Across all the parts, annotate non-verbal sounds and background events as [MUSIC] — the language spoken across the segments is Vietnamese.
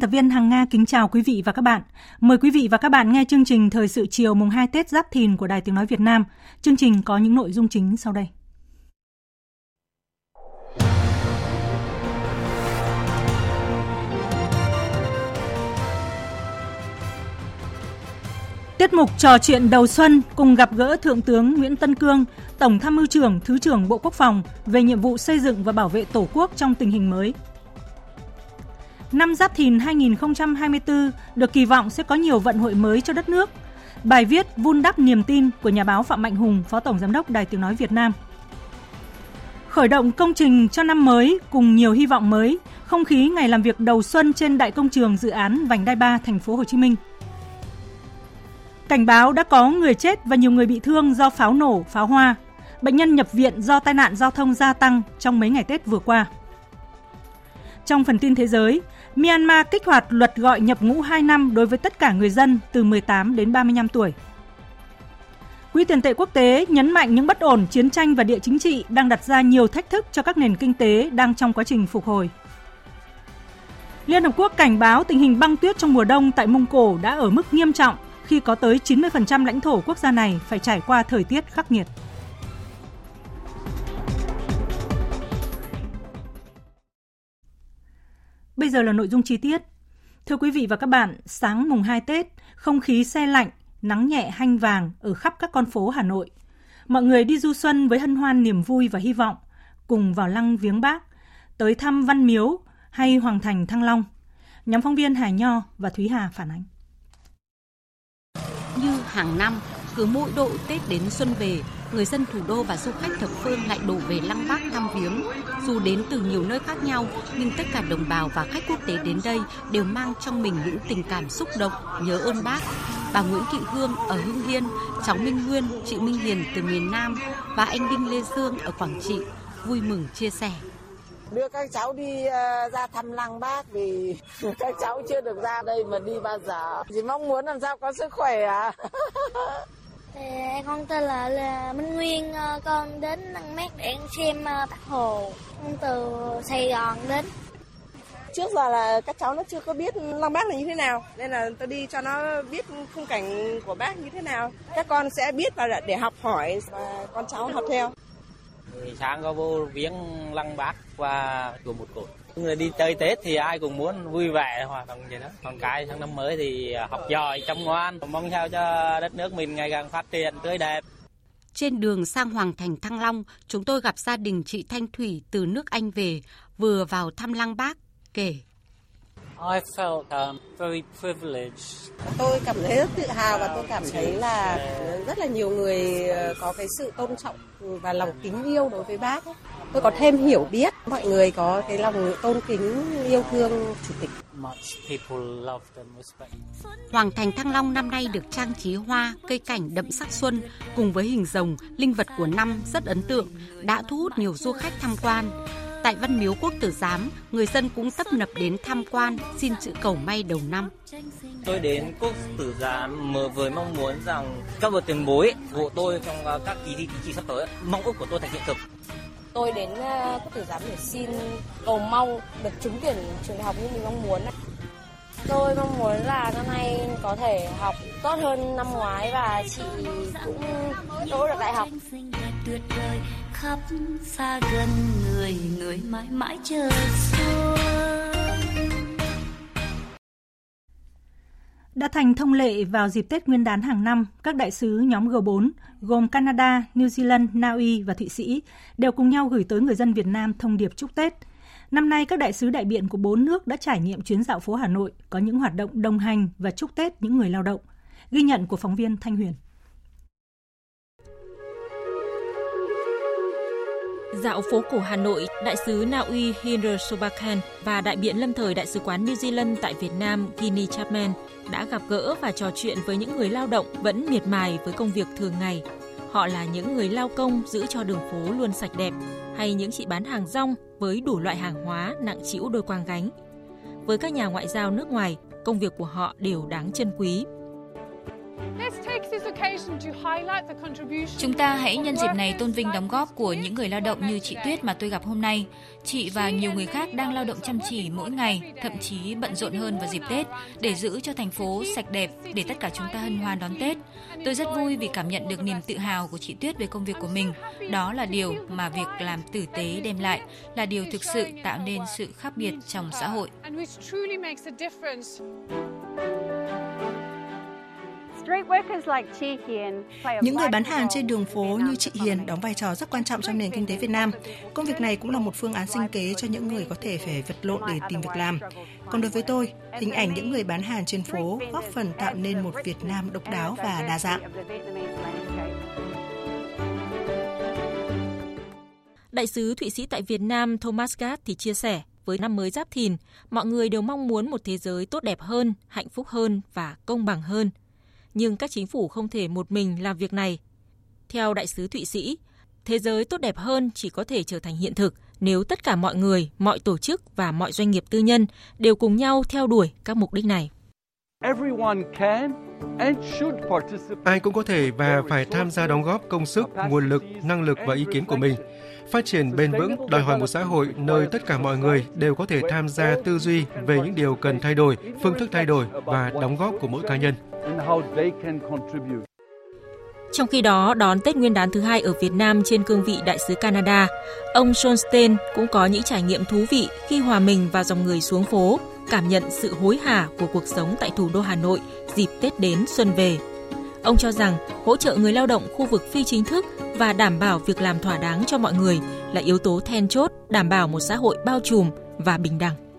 Biên tập viên Hằng Nga kính chào quý vị và các bạn. Mời quý vị và các bạn nghe chương trình Thời sự chiều mùng 2 Tết Giáp Thìn của Đài Tiếng Nói Việt Nam. Chương trình có những nội dung chính sau đây. Tiết mục trò chuyện đầu xuân cùng gặp gỡ Thượng tướng Nguyễn Tân Cương, Tổng tham mưu trưởng, Thứ trưởng Bộ Quốc phòng về nhiệm vụ xây dựng và bảo vệ Tổ quốc trong tình hình mới. Năm Giáp Thìn 2024 được kỳ vọng sẽ có nhiều vận hội mới cho đất nước. Bài viết vun đắp niềm tin của nhà báo Phạm Mạnh Hùng, Phó Tổng Giám đốc Đài Tiếng Nói Việt Nam. Khởi động công trình cho năm mới cùng nhiều hy vọng mới, không khí ngày làm việc đầu xuân trên đại công trường dự án Vành Đai 3 thành phố Hồ Chí Minh. Cảnh báo đã có người chết và nhiều người bị thương do pháo nổ, pháo hoa. Bệnh nhân nhập viện do tai nạn giao thông gia tăng trong mấy ngày Tết vừa qua. Trong phần tin thế giới, Myanmar kích hoạt luật gọi nhập ngũ 2 năm đối với tất cả người dân từ 18 đến 35 tuổi. Quỹ tiền tệ quốc tế nhấn mạnh những bất ổn chiến tranh và địa chính trị đang đặt ra nhiều thách thức cho các nền kinh tế đang trong quá trình phục hồi. Liên Hợp Quốc cảnh báo tình hình băng tuyết trong mùa đông tại Mông Cổ đã ở mức nghiêm trọng khi có tới 90% lãnh thổ quốc gia này phải trải qua thời tiết khắc nghiệt. Bây giờ là nội dung chi tiết. Thưa quý vị và các bạn, sáng mùng 2 Tết, không khí xe lạnh, nắng nhẹ hanh vàng ở khắp các con phố Hà Nội. Mọi người đi du xuân với hân hoan niềm vui và hy vọng, cùng vào lăng viếng bác, tới thăm Văn Miếu hay Hoàng Thành Thăng Long. Nhóm phóng viên Hải Nho và Thúy Hà phản ánh. Như hàng năm, cứ mỗi độ Tết đến xuân về, người dân thủ đô và du khách thập phương lại đổ về Lăng Bác thăm viếng. Dù đến từ nhiều nơi khác nhau, nhưng tất cả đồng bào và khách quốc tế đến đây đều mang trong mình những tình cảm xúc động, nhớ ơn bác. Bà Nguyễn Thị Hương ở Hưng Yên, cháu Minh Nguyên, chị Minh Hiền từ miền Nam và anh Đinh Lê Dương ở Quảng Trị vui mừng chia sẻ đưa các cháu đi ờ, ra thăm lăng bác vì [LAUGHS] các cháu chưa được ra đây mà đi bao giờ chỉ mong muốn làm sao có sức khỏe à [LAUGHS] Thì con tên là, là Minh Nguyên, ờ, con đến Lăng Mát để xem Bác Hồ, con từ Sài Gòn đến. Trước giờ là các cháu nó chưa có biết Lăng Bác là như thế nào, nên là tôi đi cho nó biết khung cảnh của bác như thế nào. Các con sẽ biết và để học hỏi và con cháu học theo. Thì sáng có vô viếng Lăng Bác và chùa Một Cột. Người đi chơi Tết thì ai cũng muốn vui vẻ hòa đồng vậy đó. Còn cái sang năm mới thì à, học giỏi, chăm ngoan, mong sao cho đất nước mình ngày càng phát triển tươi đẹp. Trên đường sang Hoàng Thành Thăng Long, chúng tôi gặp gia đình chị Thanh Thủy từ nước Anh về, vừa vào thăm Lăng Bác, kể. I felt um, very privileged. Tôi cảm thấy rất tự hào và tôi cảm thấy là rất là nhiều người ờ, có cái sự tôn trọng và lòng kính yêu đối với bác. Tôi có thêm hiểu biết, mọi người có cái lòng tôn kính yêu thương chủ tịch. Much people loved and respect. Hoàng Thành Thăng Long năm nay được trang trí hoa, cây cảnh đậm sắc xuân cùng với hình rồng, linh vật của năm rất ấn tượng, đã thu hút nhiều du khách tham quan. Tại Văn Miếu Quốc Tử Giám, người dân cũng tấp nập đến tham quan, xin chữ cầu may đầu năm. Tôi đến Quốc Tử Giám với mong muốn rằng các bậc tiền bối của tôi trong uh, các kỳ thi kỳ sắp tới, mong ước của tôi thành hiện thực. Tôi đến uh, Quốc Tử Giám để xin cầu mong được trúng tuyển trường đại học như mình mong muốn. Tôi mong muốn là năm nay có thể học tốt hơn năm ngoái và chị cũng đỗ được đại học tuyệt vời khắp xa gần người người mãi mãi chờ xuân Đã thành thông lệ vào dịp Tết Nguyên đán hàng năm, các đại sứ nhóm G4 gồm Canada, New Zealand, Na Uy và Thụy Sĩ đều cùng nhau gửi tới người dân Việt Nam thông điệp chúc Tết. Năm nay, các đại sứ đại biện của bốn nước đã trải nghiệm chuyến dạo phố Hà Nội, có những hoạt động đồng hành và chúc Tết những người lao động. Ghi nhận của phóng viên Thanh Huyền. Dạo phố cổ Hà Nội, đại sứ Na Uy Hinder Sobakan và đại biện lâm thời đại sứ quán New Zealand tại Việt Nam Ginny Chapman đã gặp gỡ và trò chuyện với những người lao động vẫn miệt mài với công việc thường ngày. Họ là những người lao công giữ cho đường phố luôn sạch đẹp, hay những chị bán hàng rong với đủ loại hàng hóa nặng chịu đôi quang gánh. Với các nhà ngoại giao nước ngoài, công việc của họ đều đáng trân quý. Chúng ta hãy nhân dịp này tôn vinh đóng góp của những người lao động như chị Tuyết mà tôi gặp hôm nay. Chị và nhiều người khác đang lao động chăm chỉ mỗi ngày, thậm chí bận rộn hơn vào dịp Tết để giữ cho thành phố sạch đẹp để tất cả chúng ta hân hoan đón Tết. Tôi rất vui vì cảm nhận được niềm tự hào của chị Tuyết về công việc của mình. Đó là điều mà việc làm tử tế đem lại, là điều thực sự tạo nên sự khác biệt trong xã hội. Những người bán hàng trên đường phố như chị Hiền đóng vai trò rất quan trọng trong nền kinh tế Việt Nam. Công việc này cũng là một phương án sinh kế cho những người có thể phải vật lộn để tìm việc làm. Còn đối với tôi, hình ảnh những người bán hàng trên phố góp phần tạo nên một Việt Nam độc đáo và đa dạng. Đại sứ Thụy Sĩ tại Việt Nam Thomas Gatt thì chia sẻ, với năm mới Giáp Thìn, mọi người đều mong muốn một thế giới tốt đẹp hơn, hạnh phúc hơn và công bằng hơn nhưng các chính phủ không thể một mình làm việc này. Theo đại sứ Thụy Sĩ, thế giới tốt đẹp hơn chỉ có thể trở thành hiện thực nếu tất cả mọi người, mọi tổ chức và mọi doanh nghiệp tư nhân đều cùng nhau theo đuổi các mục đích này. Ai cũng có thể và phải tham gia đóng góp công sức, nguồn lực, năng lực và ý kiến của mình. Phát triển bền vững đòi hỏi một xã hội nơi tất cả mọi người đều có thể tham gia tư duy về những điều cần thay đổi, phương thức thay đổi và đóng góp của mỗi cá nhân. Trong khi đó, đón Tết Nguyên đán thứ hai ở Việt Nam trên cương vị đại sứ Canada, ông John Stein cũng có những trải nghiệm thú vị khi hòa mình vào dòng người xuống phố, cảm nhận sự hối hả của cuộc sống tại thủ đô Hà Nội dịp Tết đến xuân về. Ông cho rằng hỗ trợ người lao động khu vực phi chính thức và đảm bảo việc làm thỏa đáng cho mọi người là yếu tố then chốt đảm bảo một xã hội bao trùm và bình đẳng.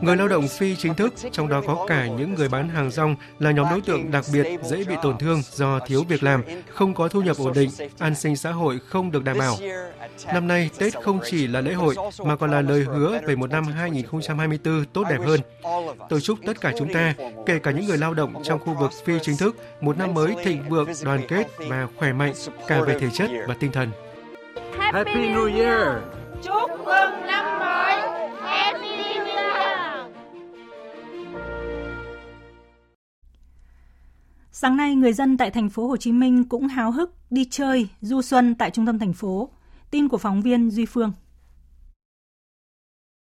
Người lao động phi chính thức, trong đó có cả những người bán hàng rong, là nhóm đối tượng đặc biệt dễ bị tổn thương do thiếu việc làm, không có thu nhập ổn định, an sinh xã hội không được đảm bảo. Năm nay, Tết không chỉ là lễ hội mà còn là lời hứa về một năm 2024 tốt đẹp hơn. Tôi chúc tất cả chúng ta, kể cả những người lao động trong khu vực phi chính thức, một năm mới thịnh vượng, đoàn kết và khỏe mạnh cả về thể chất và tinh thần. Happy New Year! Chúc mừng Sáng nay, người dân tại thành phố Hồ Chí Minh cũng háo hức đi chơi, du xuân tại trung tâm thành phố. Tin của phóng viên Duy Phương.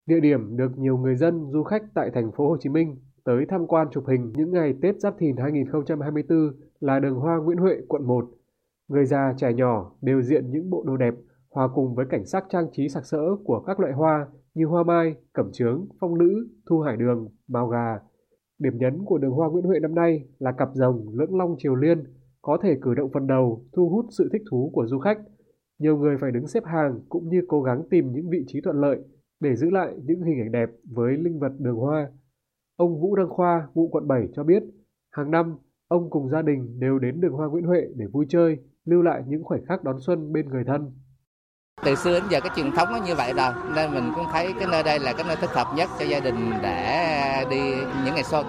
Địa điểm được nhiều người dân, du khách tại thành phố Hồ Chí Minh tới tham quan chụp hình những ngày Tết Giáp Thìn 2024 là đường hoa Nguyễn Huệ, quận 1. Người già, trẻ nhỏ đều diện những bộ đồ đẹp, hòa cùng với cảnh sắc trang trí sặc sỡ của các loại hoa như hoa mai, cẩm chướng, phong nữ, thu hải đường, mao gà, Điểm nhấn của đường hoa Nguyễn Huệ năm nay là cặp rồng lưỡng long triều liên có thể cử động phần đầu thu hút sự thích thú của du khách. Nhiều người phải đứng xếp hàng cũng như cố gắng tìm những vị trí thuận lợi để giữ lại những hình ảnh đẹp với linh vật đường hoa. Ông Vũ Đăng Khoa, ngụ quận 7 cho biết, hàng năm ông cùng gia đình đều đến đường hoa Nguyễn Huệ để vui chơi, lưu lại những khoảnh khắc đón xuân bên người thân. Từ xưa đến giờ cái truyền thống nó như vậy rồi, nên mình cũng thấy cái nơi đây là cái nơi thích hợp nhất cho gia đình để đi những ngày xuân.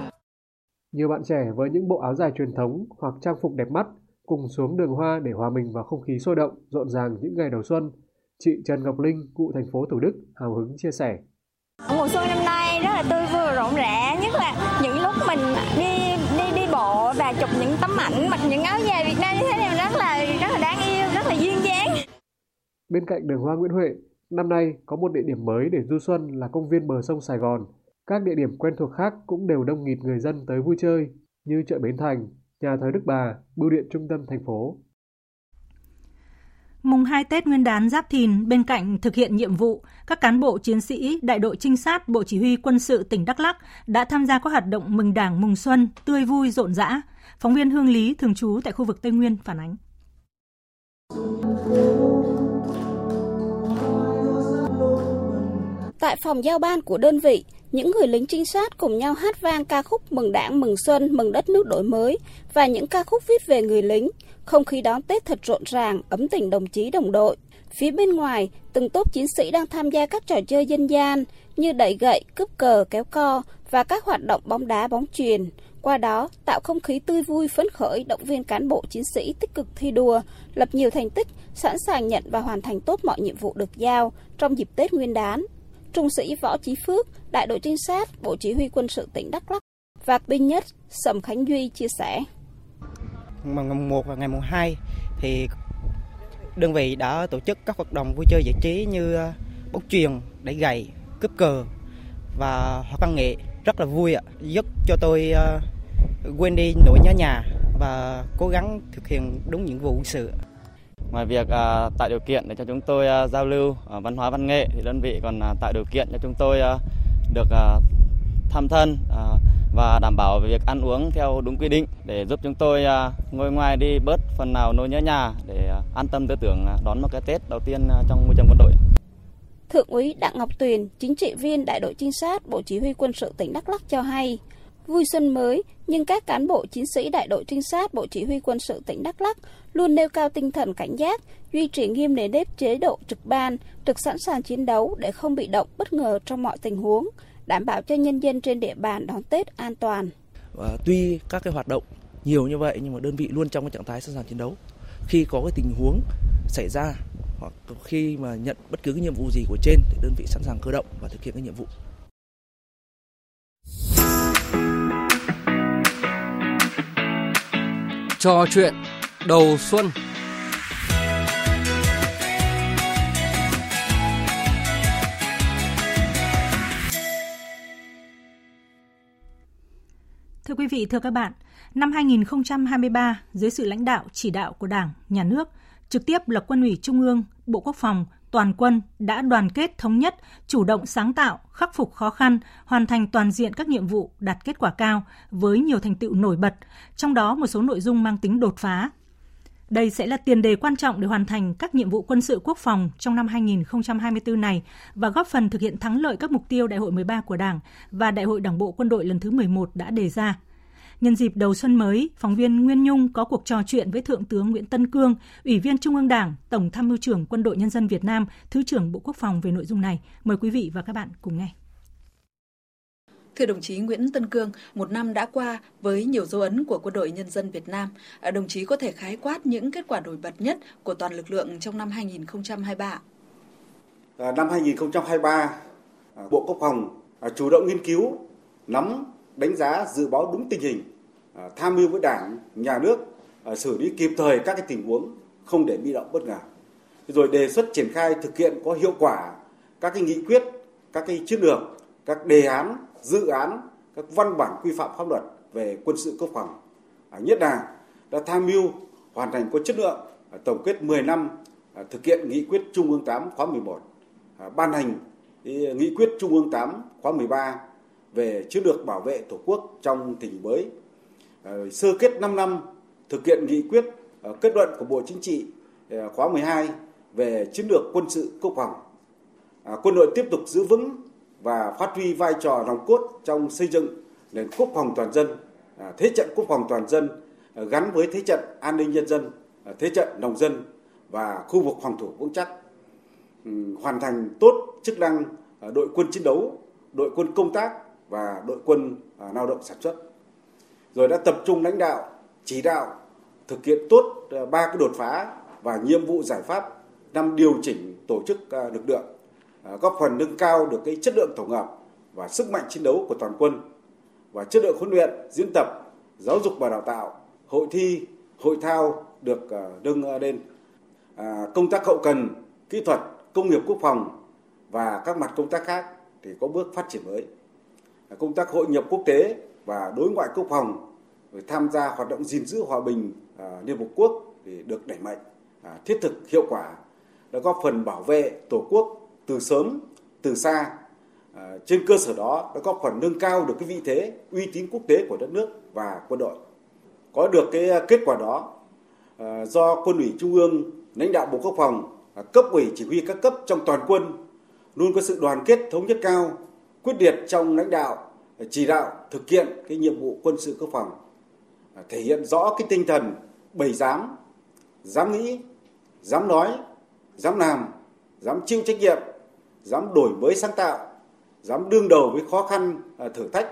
Nhiều bạn trẻ với những bộ áo dài truyền thống hoặc trang phục đẹp mắt cùng xuống đường hoa để hòa mình vào không khí sôi động, rộn ràng những ngày đầu xuân. Chị Trần Ngọc Linh, cụ thành phố Thủ Đức, hào hứng chia sẻ. Mùa xuân năm nay rất là tươi vui rộn rã, nhất là những lúc mình đi đi đi bộ và chụp những tấm ảnh mặc những áo dài Việt Nam như thế này rất là rất là đáng yêu, rất là duyên dáng. Bên cạnh đường hoa Nguyễn Huệ, năm nay có một địa điểm mới để du xuân là công viên bờ sông Sài Gòn. Các địa điểm quen thuộc khác cũng đều đông nghịt người dân tới vui chơi như chợ Bến Thành, nhà thờ Đức Bà, bưu điện trung tâm thành phố. Mùng 2 Tết Nguyên đán Giáp Thìn, bên cạnh thực hiện nhiệm vụ, các cán bộ chiến sĩ đại đội trinh sát Bộ Chỉ huy Quân sự tỉnh Đắk Lắk đã tham gia các hoạt động mừng Đảng mừng Xuân, tươi vui rộn rã. Phóng viên Hương Lý thường trú tại khu vực Tây Nguyên phản ánh. Tại phòng giao ban của đơn vị, những người lính trinh sát cùng nhau hát vang ca khúc mừng đảng, mừng xuân, mừng đất nước đổi mới và những ca khúc viết về người lính. Không khí đón Tết thật rộn ràng, ấm tình đồng chí đồng đội. Phía bên ngoài, từng tốp chiến sĩ đang tham gia các trò chơi dân gian như đẩy gậy, cướp cờ, kéo co và các hoạt động bóng đá, bóng truyền. Qua đó, tạo không khí tươi vui phấn khởi, động viên cán bộ chiến sĩ tích cực thi đua, lập nhiều thành tích, sẵn sàng nhận và hoàn thành tốt mọi nhiệm vụ được giao trong dịp Tết Nguyên đán. Trung sĩ Võ Chí Phước, đại đội trinh sát Bộ Chỉ huy quân sự tỉnh Đắk Lắk và binh nhất Sầm Khánh Duy chia sẻ. Ngày mùng 1 và ngày mùng 2 thì đơn vị đã tổ chức các hoạt động vui chơi giải trí như ờ, bóng truyền, đẩy gậy, cướp cờ và hoạt văn nghệ rất là vui ạ, giúp cho tôi ờ, quên đi nỗi nhớ nhà và cố gắng thực hiện đúng nhiệm vụ sự. Ngoài việc à, tạo điều kiện để cho chúng tôi à, giao lưu à, văn hóa văn nghệ thì đơn vị còn à, tạo điều kiện cho chúng tôi à, được à, thăm thân à, và đảm bảo về việc ăn uống theo đúng quy định để giúp chúng tôi à, ngồi ngoài đi bớt phần nào nỗi nhớ nhà để à, an tâm tư tưởng à, đón một cái Tết đầu tiên à, trong môi trường quân đội. Thượng úy Đặng Ngọc Tuyền, chính trị viên đại đội trinh sát Bộ Chỉ huy quân sự tỉnh Đắk Lắk cho hay, vui xuân mới, nhưng các cán bộ chiến sĩ đại đội trinh sát Bộ Chỉ huy quân sự tỉnh Đắk Lắk luôn nêu cao tinh thần cảnh giác, duy trì nghiêm nề nếp chế độ trực ban, trực sẵn sàng chiến đấu để không bị động bất ngờ trong mọi tình huống, đảm bảo cho nhân dân trên địa bàn đón Tết an toàn. À, tuy các cái hoạt động nhiều như vậy nhưng mà đơn vị luôn trong cái trạng thái sẵn sàng chiến đấu. Khi có cái tình huống xảy ra hoặc khi mà nhận bất cứ cái nhiệm vụ gì của trên thì đơn vị sẵn sàng cơ động và thực hiện cái nhiệm vụ. Trò chuyện đầu xuân. Thưa quý vị, thưa các bạn, năm 2023, dưới sự lãnh đạo chỉ đạo của Đảng, Nhà nước, trực tiếp là Quân ủy Trung ương, Bộ Quốc phòng, toàn quân đã đoàn kết thống nhất, chủ động sáng tạo, khắc phục khó khăn, hoàn thành toàn diện các nhiệm vụ đạt kết quả cao với nhiều thành tựu nổi bật, trong đó một số nội dung mang tính đột phá. Đây sẽ là tiền đề quan trọng để hoàn thành các nhiệm vụ quân sự quốc phòng trong năm 2024 này và góp phần thực hiện thắng lợi các mục tiêu Đại hội 13 của Đảng và Đại hội Đảng bộ quân đội lần thứ 11 đã đề ra. Nhân dịp đầu xuân mới, phóng viên Nguyên Nhung có cuộc trò chuyện với Thượng tướng Nguyễn Tân Cương, Ủy viên Trung ương Đảng, Tổng tham mưu trưởng Quân đội Nhân dân Việt Nam, Thứ trưởng Bộ Quốc phòng về nội dung này. Mời quý vị và các bạn cùng nghe. Thưa đồng chí Nguyễn Tân Cương, một năm đã qua với nhiều dấu ấn của Quân đội Nhân dân Việt Nam, à, đồng chí có thể khái quát những kết quả nổi bật nhất của toàn lực lượng trong năm 2023. À, năm 2023, à, Bộ Quốc phòng chủ động nghiên cứu, nắm đánh giá dự báo đúng tình hình, à, tham mưu với Đảng, Nhà nước à, xử lý kịp thời các cái tình huống không để bị động bất ngờ. Rồi đề xuất triển khai thực hiện có hiệu quả các cái nghị quyết, các cái chiến lược, các đề án, dự án, các văn bản quy phạm pháp luật về quân sự quốc phòng. À, nhất là đã tham mưu hoàn thành có chất lượng tổng kết 10 năm thực hiện nghị quyết Trung ương 8 khóa 11, ban hành nghị quyết Trung ương 8 khóa 13 về chiến lược bảo vệ Tổ quốc trong tình mới. Ờ, sơ kết 5 năm thực hiện nghị quyết ờ, kết luận của Bộ Chính trị ờ, khóa 12 về chiến lược quân sự quốc phòng. Quân đội tiếp tục giữ vững và phát huy vai trò nòng cốt trong xây dựng nền quốc phòng toàn dân, thế trận quốc phòng toàn dân gắn với thế trận an ninh nhân dân, thế trận đồng dân và khu vực phòng thủ vững chắc. Hoàn thành tốt chức năng đội quân chiến đấu, đội quân công tác và đội quân à, lao động sản xuất. Rồi đã tập trung lãnh đạo, chỉ đạo thực hiện tốt à, ba cái đột phá và nhiệm vụ giải pháp năm điều chỉnh tổ chức à, lực lượng, góp phần nâng cao được cái chất lượng tổng hợp và sức mạnh chiến đấu của toàn quân và chất lượng huấn luyện, diễn tập, giáo dục và đào tạo, hội thi, hội thao được nâng lên. công tác hậu cần, kỹ thuật, công nghiệp quốc phòng và các mặt công tác khác thì có bước phát triển mới công tác hội nhập quốc tế và đối ngoại quốc phòng rồi tham gia hoạt động gìn giữ hòa bình à, Liên Hợp Quốc thì được đẩy mạnh à, thiết thực hiệu quả đã góp phần bảo vệ Tổ quốc từ sớm, từ xa. À, trên cơ sở đó đã góp phần nâng cao được cái vị thế, uy tín quốc tế của đất nước và quân đội. Có được cái à, kết quả đó do quân ủy Trung ương, lãnh đạo Bộ Quốc phòng, cấp ủy chỉ huy các cấp trong toàn quân luôn có sự đoàn kết thống nhất cao, quyết liệt trong lãnh đạo, chỉ đạo thực hiện cái nhiệm vụ quân sự quốc phòng, à, thể hiện rõ cái tinh thần bầy dám, dám nghĩ, dám nói, dám làm, dám chịu trách nhiệm, dám đổi mới sáng tạo, dám đương đầu với khó khăn, à, thử thách,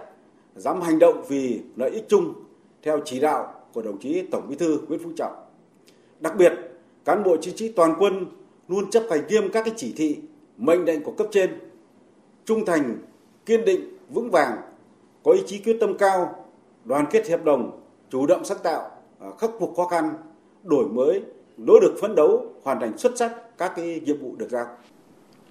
dám hành động vì lợi ích chung theo chỉ đạo của đồng chí Tổng Bí thư Nguyễn Phú Trọng. Đặc biệt, cán bộ chiến sĩ toàn quân luôn chấp hành nghiêm các cái chỉ thị, mệnh lệnh của cấp trên, trung thành, kiên định, vững vàng, có ý chí quyết tâm cao, đoàn kết hiệp đồng, chủ động sáng tạo, à, khắc phục khó khăn, đổi mới, nỗ lực phấn đấu, hoàn thành xuất sắc các cái nhiệm vụ được giao.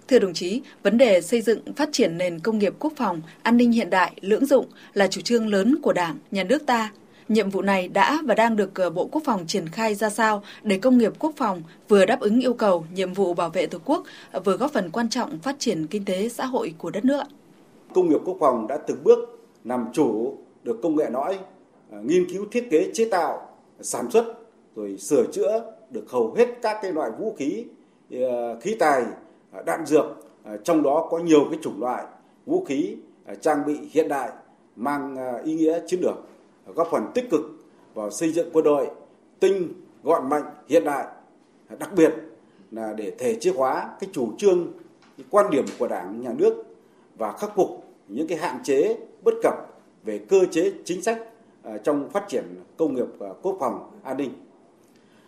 Thưa đồng chí, vấn đề xây dựng phát triển nền công nghiệp quốc phòng, an ninh hiện đại, lưỡng dụng là chủ trương lớn của Đảng, Nhà nước ta. Nhiệm vụ này đã và đang được ờ, Bộ Quốc phòng triển khai ra sao để công nghiệp quốc phòng vừa đáp ứng yêu cầu nhiệm vụ bảo vệ Tổ quốc, vừa góp phần quan trọng phát triển kinh tế xã hội của đất nước? Công nghiệp quốc phòng đã từng bước làm chủ được công nghệ lõi, à, nghiên cứu thiết kế chế tạo, sản xuất rồi sửa chữa được hầu hết các cái loại vũ khí, à, khí tài, à, đạn dược, trong đó có nhiều cái chủng loại vũ khí trang bị hiện đại mang ý nghĩa chiến lược góp phần tích cực vào xây dựng quân đội tinh, gọn mạnh, hiện đại. Đặc biệt là để thể chế hóa cái chủ trương, cái quan điểm của Đảng, Nhà nước và khắc phục những cái hạn chế bất cập về cơ chế chính sách à, trong phát triển công nghiệp à, quốc phòng an ninh.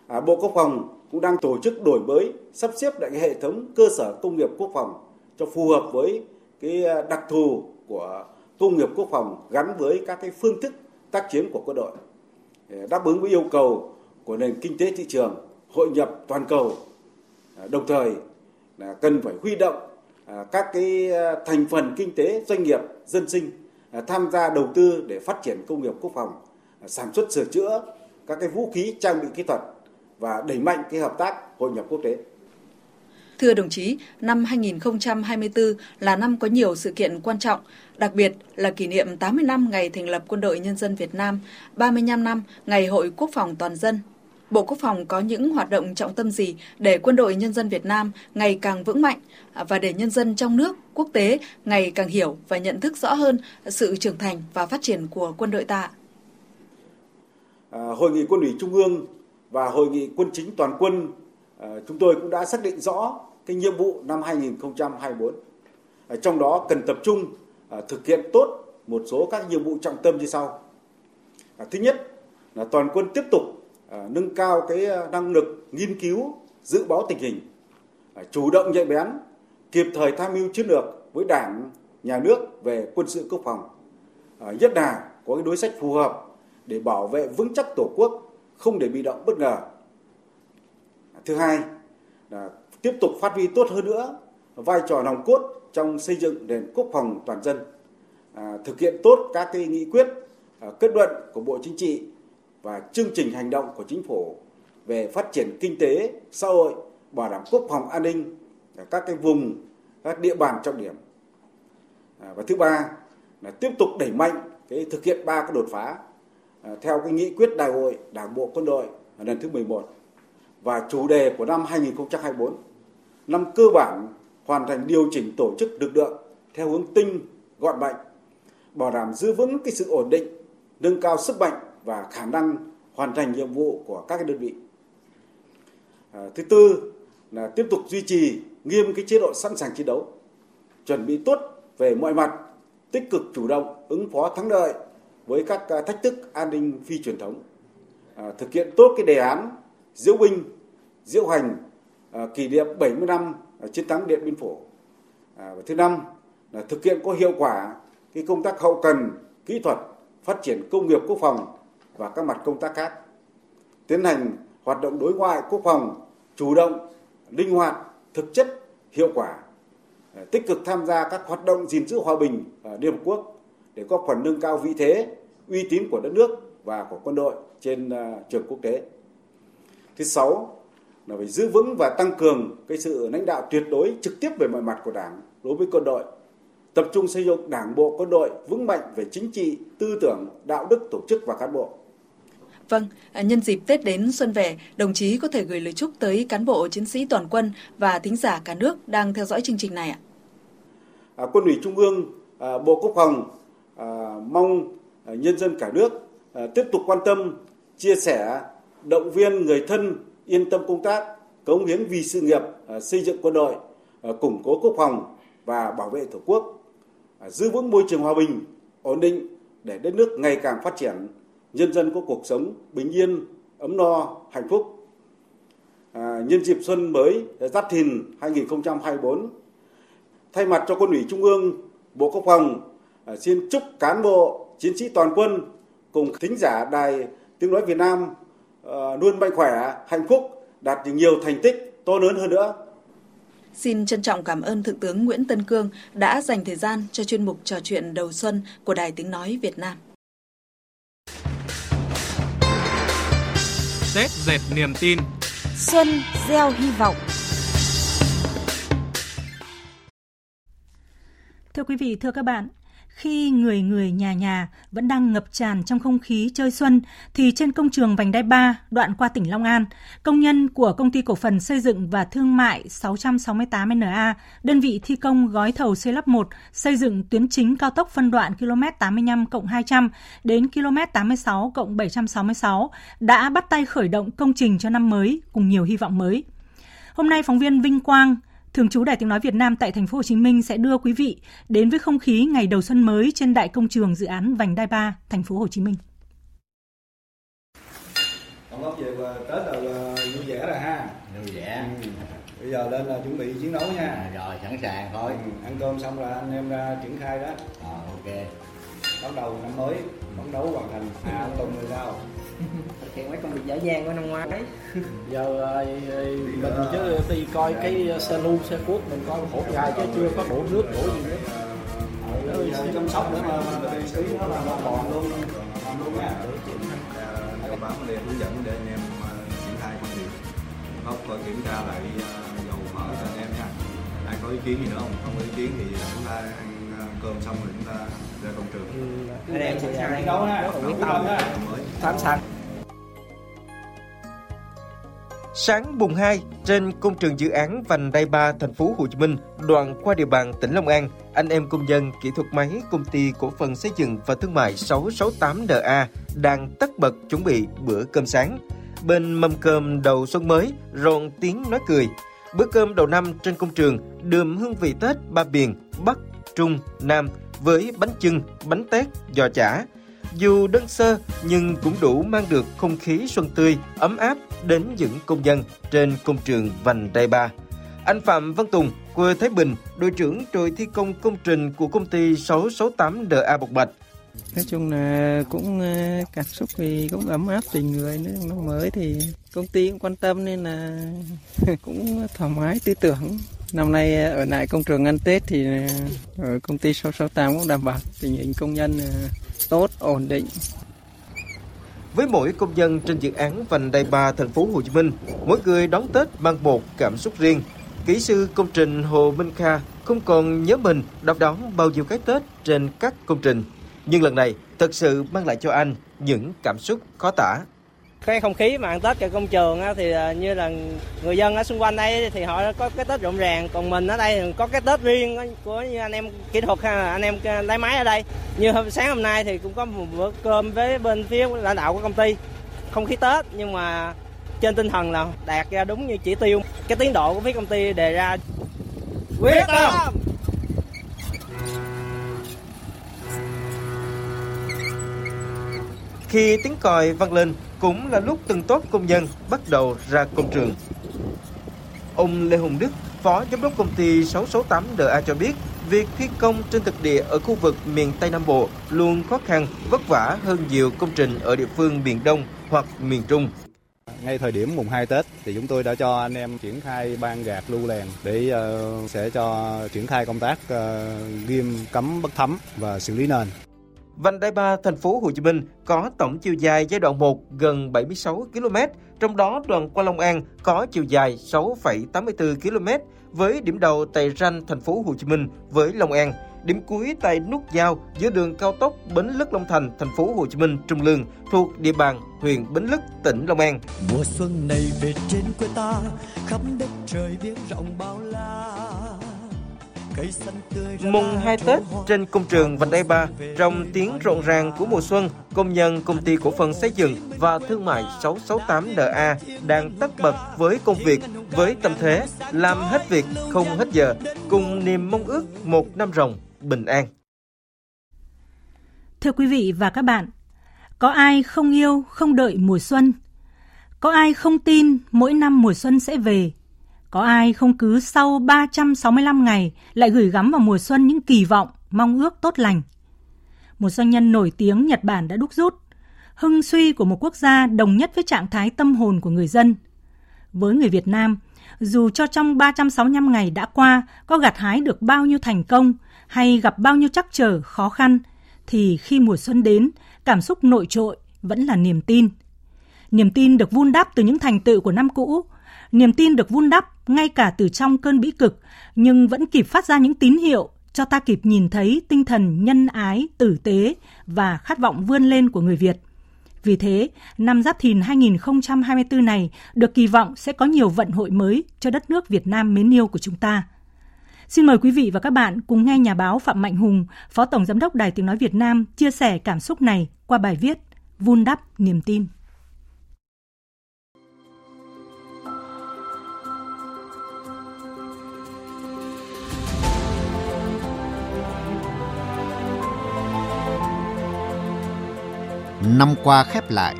À, Bộ Quốc phòng cũng đang tổ chức đổi mới, sắp xếp lại cái hệ thống cơ sở công nghiệp quốc phòng cho phù hợp với cái đặc thù của công nghiệp quốc phòng gắn với các cái phương thức tác chiến của quân đội đáp ứng với yêu cầu của nền kinh tế thị trường hội nhập toàn cầu đồng thời là cần phải huy động À, các cái à, thành phần kinh tế doanh nghiệp dân sinh à, tham gia đầu tư để phát triển công nghiệp quốc phòng sản xuất sửa chữa các cái vũ khí trang bị kỹ thuật và đẩy mạnh cái hợp tác hội nhập quốc tế Thưa đồng chí, năm 2024 là năm có nhiều sự kiện quan trọng, đặc biệt là kỷ niệm 80 năm ngày thành lập Quân đội Nhân dân Việt Nam, 35 năm ngày Hội Quốc phòng Toàn dân. Bộ Quốc phòng có những hoạt động trọng tâm gì để Quân đội Nhân dân Việt Nam ngày càng vững mạnh và để nhân dân trong nước, quốc tế ngày càng hiểu và nhận thức rõ hơn sự trưởng thành và phát triển của quân đội ta? À, Hội nghị Quân ủy Trung ương và Hội nghị Quân chính Toàn quân à, chúng tôi cũng đã xác định rõ cái nhiệm vụ năm 2024. À, trong đó cần tập trung à, thực hiện tốt một số các nhiệm vụ trọng tâm như sau. À, thứ nhất là toàn quân tiếp tục Ờ, nâng cao cái ờ, năng lực nghiên cứu, dự báo tình hình, ờ, chủ động nhạy bén, kịp thời tham mưu chiến lược với Đảng, nhà nước về quân sự quốc phòng. Nhất là có cái đối sách phù hợp để bảo vệ vững chắc tổ quốc, không để bị động bất ngờ. Thứ hai là tiếp tục phát huy tốt hơn nữa vai trò nòng cốt trong xây dựng nền quốc phòng toàn dân, thực hiện tốt các cái nghị quyết, kết luận của Bộ Chính trị và chương trình hành động của chính phủ về phát triển kinh tế, xã hội, bảo đảm quốc phòng an ninh ở các cái vùng, các địa bàn trọng điểm. À, và thứ ba là tiếp tục đẩy mạnh cái thực hiện ba cái đột phá à, theo cái nghị quyết đại hội Đảng bộ quân đội lần thứ 11 và chủ đề của năm 2024 năm cơ bản hoàn thành điều chỉnh tổ chức lực lượng theo hướng tinh, gọn mạnh, bảo đảm giữ vững cái sự ổn định, nâng cao sức mạnh và khả năng hoàn thành nhiệm vụ của các đơn vị. À, thứ tư là tiếp tục duy trì nghiêm cái chế độ sẵn sàng chiến đấu, chuẩn bị tốt về mọi mặt, tích cực chủ động ứng phó thắng lợi với các à, thách thức an ninh phi truyền thống, à, thực hiện tốt cái đề án diễu binh, diễu hành à, kỷ niệm 70 năm à, chiến thắng Điện Biên Phủ. À, và thứ năm là thực hiện có hiệu quả cái công tác hậu cần, kỹ thuật, phát triển công nghiệp quốc phòng và các mặt công tác khác. Tiến hành hoạt động đối ngoại quốc phòng chủ động, linh hoạt, thực chất, hiệu quả, à, tích cực tham gia các hoạt động gìn giữ hòa bình ở Liên Hợp Quốc để góp phần nâng cao vị thế, uy tín của đất nước và của quân đội trên à, trường quốc tế. Thứ sáu là phải giữ vững và tăng cường cái sự lãnh đạo tuyệt đối trực tiếp về mọi mặt của Đảng đối với quân đội tập trung xây dựng Đảng bộ quân đội vững mạnh về chính trị, tư tưởng, đạo đức, tổ chức và cán bộ. Vâng, à, nhân dịp Tết đến xuân về, đồng chí có thể gửi lời chúc tới cán bộ chiến sĩ toàn quân và thính giả cả nước đang theo dõi chương trình này ạ. À, quân ủy Trung ương, à, Bộ Quốc phòng à, mong à, nhân dân cả nước à, tiếp tục quan tâm, chia sẻ, động viên người thân yên tâm công tác, cống hiến vì sự nghiệp à, xây dựng quân đội, à, củng cố quốc phòng và bảo vệ Tổ quốc, à, giữ vững môi trường hòa bình, ổn định để đất nước ngày càng phát triển, nhân dân có cuộc sống bình yên, ấm no, hạnh phúc. À, nhân dịp xuân mới Giáp Thìn 2024, thay mặt cho Quân ủy Trung ương, Bộ Quốc phòng à, xin chúc cán bộ, chiến sĩ toàn quân cùng thính giả đài tiếng nói Việt Nam à, luôn mạnh khỏe, hạnh phúc, đạt được nhiều thành tích to lớn hơn nữa. Xin trân trọng cảm ơn Thượng tướng Nguyễn Tân Cương đã dành thời gian cho chuyên mục trò chuyện đầu xuân của Đài Tiếng Nói Việt Nam. Tết dệt niềm tin. Xuân gieo hy vọng. Thưa quý vị, thưa các bạn, khi người người nhà nhà vẫn đang ngập tràn trong không khí chơi xuân thì trên công trường vành đai 3 đoạn qua tỉnh Long An, công nhân của công ty cổ phần xây dựng và thương mại 668NA, đơn vị thi công gói thầu xây lắp 1 xây dựng tuyến chính cao tốc phân đoạn km 85 200 đến km 86 766 đã bắt tay khởi động công trình cho năm mới cùng nhiều hy vọng mới. Hôm nay phóng viên Vinh Quang Thường trú Đài Tiếng nói Việt Nam tại thành phố Hồ Chí Minh sẽ đưa quý vị đến với không khí ngày đầu xuân mới trên đại công trường dự án Vành Đai 3, thành phố Hồ Chí Minh. Ông Ốc về Tết là vui vẻ rồi ha. Vui vẻ. Ừ. Bây giờ lên là chuẩn bị chiến đấu nha. À, rồi sẵn sàng thôi. Ừ. Ăn cơm xong là anh em ra triển khai đó. À, ok. Bắt đầu năm mới, phấn đấu hoàn thành. À, ông Tùng rồi sao? thực hiện mấy công việc dở dang của năm ngoái. [LAUGHS] Giờ mình chứ đi coi cái xe lu xe cuốc mình coi hỗ gai chứ chưa có đổ nước đổ gì nữa. Ờ, giờ chăm sóc nữa mà tí nó là còn luôn. Còn luôn á cho báo liền hướng dẫn để anh em triển khai công việc. Góc kiểm tra lại dầu mỡ cho anh em nha. Ai có ý kiến gì nữa không? Không có ý kiến thì chúng ta ăn cơm xong rồi chúng ta anh em sẵn sàng đấu ha quyết tâm sẵn sàng Sáng mùng 2, trên công trường dự án vành đai 3 thành phố Hồ Chí Minh, đoạn qua địa bàn tỉnh Long An, anh em công nhân kỹ thuật máy công ty cổ phần xây dựng và thương mại 668NA đang tất bật chuẩn bị bữa cơm sáng. Bên mâm cơm đầu xuân mới, rộn tiếng nói cười. Bữa cơm đầu năm trên công trường đượm hương vị Tết ba miền Bắc, Trung, Nam với bánh chưng, bánh tét, giò chả, dù đơn sơ nhưng cũng đủ mang được không khí xuân tươi, ấm áp đến những công dân trên công trường vành đai ba. Anh Phạm Văn Tùng, quê Thái Bình, đội trưởng đội thi công công trình của công ty 668DA Bộc Bạch, nói chung là cũng ờ, cảm xúc thì cũng ấm áp tình người nữa năm mới thì công ty cũng quan tâm nên là [LAUGHS] cũng thoải mái tư tưởng năm nay ờ, ở lại công trường ăn Tết thì ờ, ở công ty 668 cũng đảm bảo tình hình công nhân ờ, tốt ổn định với mỗi công nhân trên dự án vành đai 3 thành phố Hồ Chí Minh, mỗi người đón Tết mang một cảm xúc riêng. Kỹ sư công trình Hồ Minh Kha không còn nhớ mình đọc đón bao nhiêu cái Tết trên các công trình nhưng lần này thật sự mang lại cho anh những cảm xúc khó tả. Cái không khí mà ăn Tết tại công trường thì à, như là người dân ở xung quanh đây thì họ có cái Tết rộn ràng, còn mình ở đây thì có cái Tết riêng của như anh em kỹ thuật anh em lái máy ở đây. Như hôm sáng hôm nay thì cũng có một bữa cơm với bên phía lãnh đạo của công ty. Không khí Tết nhưng mà trên tinh thần là đạt ra đúng như chỉ tiêu. Cái tiến độ của phía công ty đề ra quyết tâm Khi tiếng còi vang lên cũng là lúc từng tốt công nhân bắt đầu ra công trường. Ông Lê Hùng Đức, Phó Giám đốc công ty 668DA cho biết, việc thi công trên thực địa ở khu vực miền Tây Nam Bộ luôn khó khăn, vất vả hơn nhiều công trình ở địa phương miền Đông hoặc miền Trung. Ngay thời điểm mùng 2 Tết thì chúng tôi đã cho anh em triển khai ban gạt lưu lèn để uh, sẽ cho triển khai công tác ờ, uh, nghiêm cấm bất thấm và xử lý nền. Vành đai 3 thành phố Hồ Chí Minh có tổng chiều dài giai đoạn 1 gần 76 km, trong đó đoạn qua Long An có chiều dài 6,84 km với điểm đầu tại ranh thành phố Hồ Chí Minh với Long An, điểm cuối tại nút giao giữa đường cao tốc Bến Lức Long Thành, thành phố Hồ Chí Minh Trung Lương thuộc địa bàn huyện Bến Lức, tỉnh Long An. Mùa xuân này về trên quê ta, khắp đất trời biếc rộng bao la. Mùng 2 Tết trên công trường Vành đai 3, trong tiếng rộn ràng của mùa xuân, công nhân công ty cổ phần xây dựng và thương mại 668NA đang tất bật với công việc với tâm thế làm hết việc không hết giờ, cùng niềm mong ước một năm rồng bình an. Thưa quý vị và các bạn, có ai không yêu, không đợi mùa xuân? Có ai không tin mỗi năm mùa xuân sẽ về? Có ai không cứ sau 365 ngày lại gửi gắm vào mùa xuân những kỳ vọng, mong ước tốt lành? Một doanh nhân nổi tiếng Nhật Bản đã đúc rút. Hưng suy của một quốc gia đồng nhất với trạng thái tâm hồn của người dân. Với người Việt Nam, dù cho trong 365 ngày đã qua có gặt hái được bao nhiêu thành công hay gặp bao nhiêu trắc trở, khó khăn, thì khi mùa xuân đến, cảm xúc nội trội vẫn là niềm tin. Niềm tin được vun đắp từ những thành tựu của năm cũ, niềm tin được vun đắp ngay cả từ trong cơn bĩ cực, nhưng vẫn kịp phát ra những tín hiệu cho ta kịp nhìn thấy tinh thần nhân ái, tử tế và khát vọng vươn lên của người Việt. Vì thế, năm Giáp Thìn 2024 này được kỳ vọng sẽ có nhiều vận hội mới cho đất nước Việt Nam mến yêu của chúng ta. Xin mời quý vị và các bạn cùng nghe nhà báo Phạm Mạnh Hùng, Phó Tổng Giám đốc Đài Tiếng Nói Việt Nam chia sẻ cảm xúc này qua bài viết Vun đắp niềm tin. Năm qua khép lại,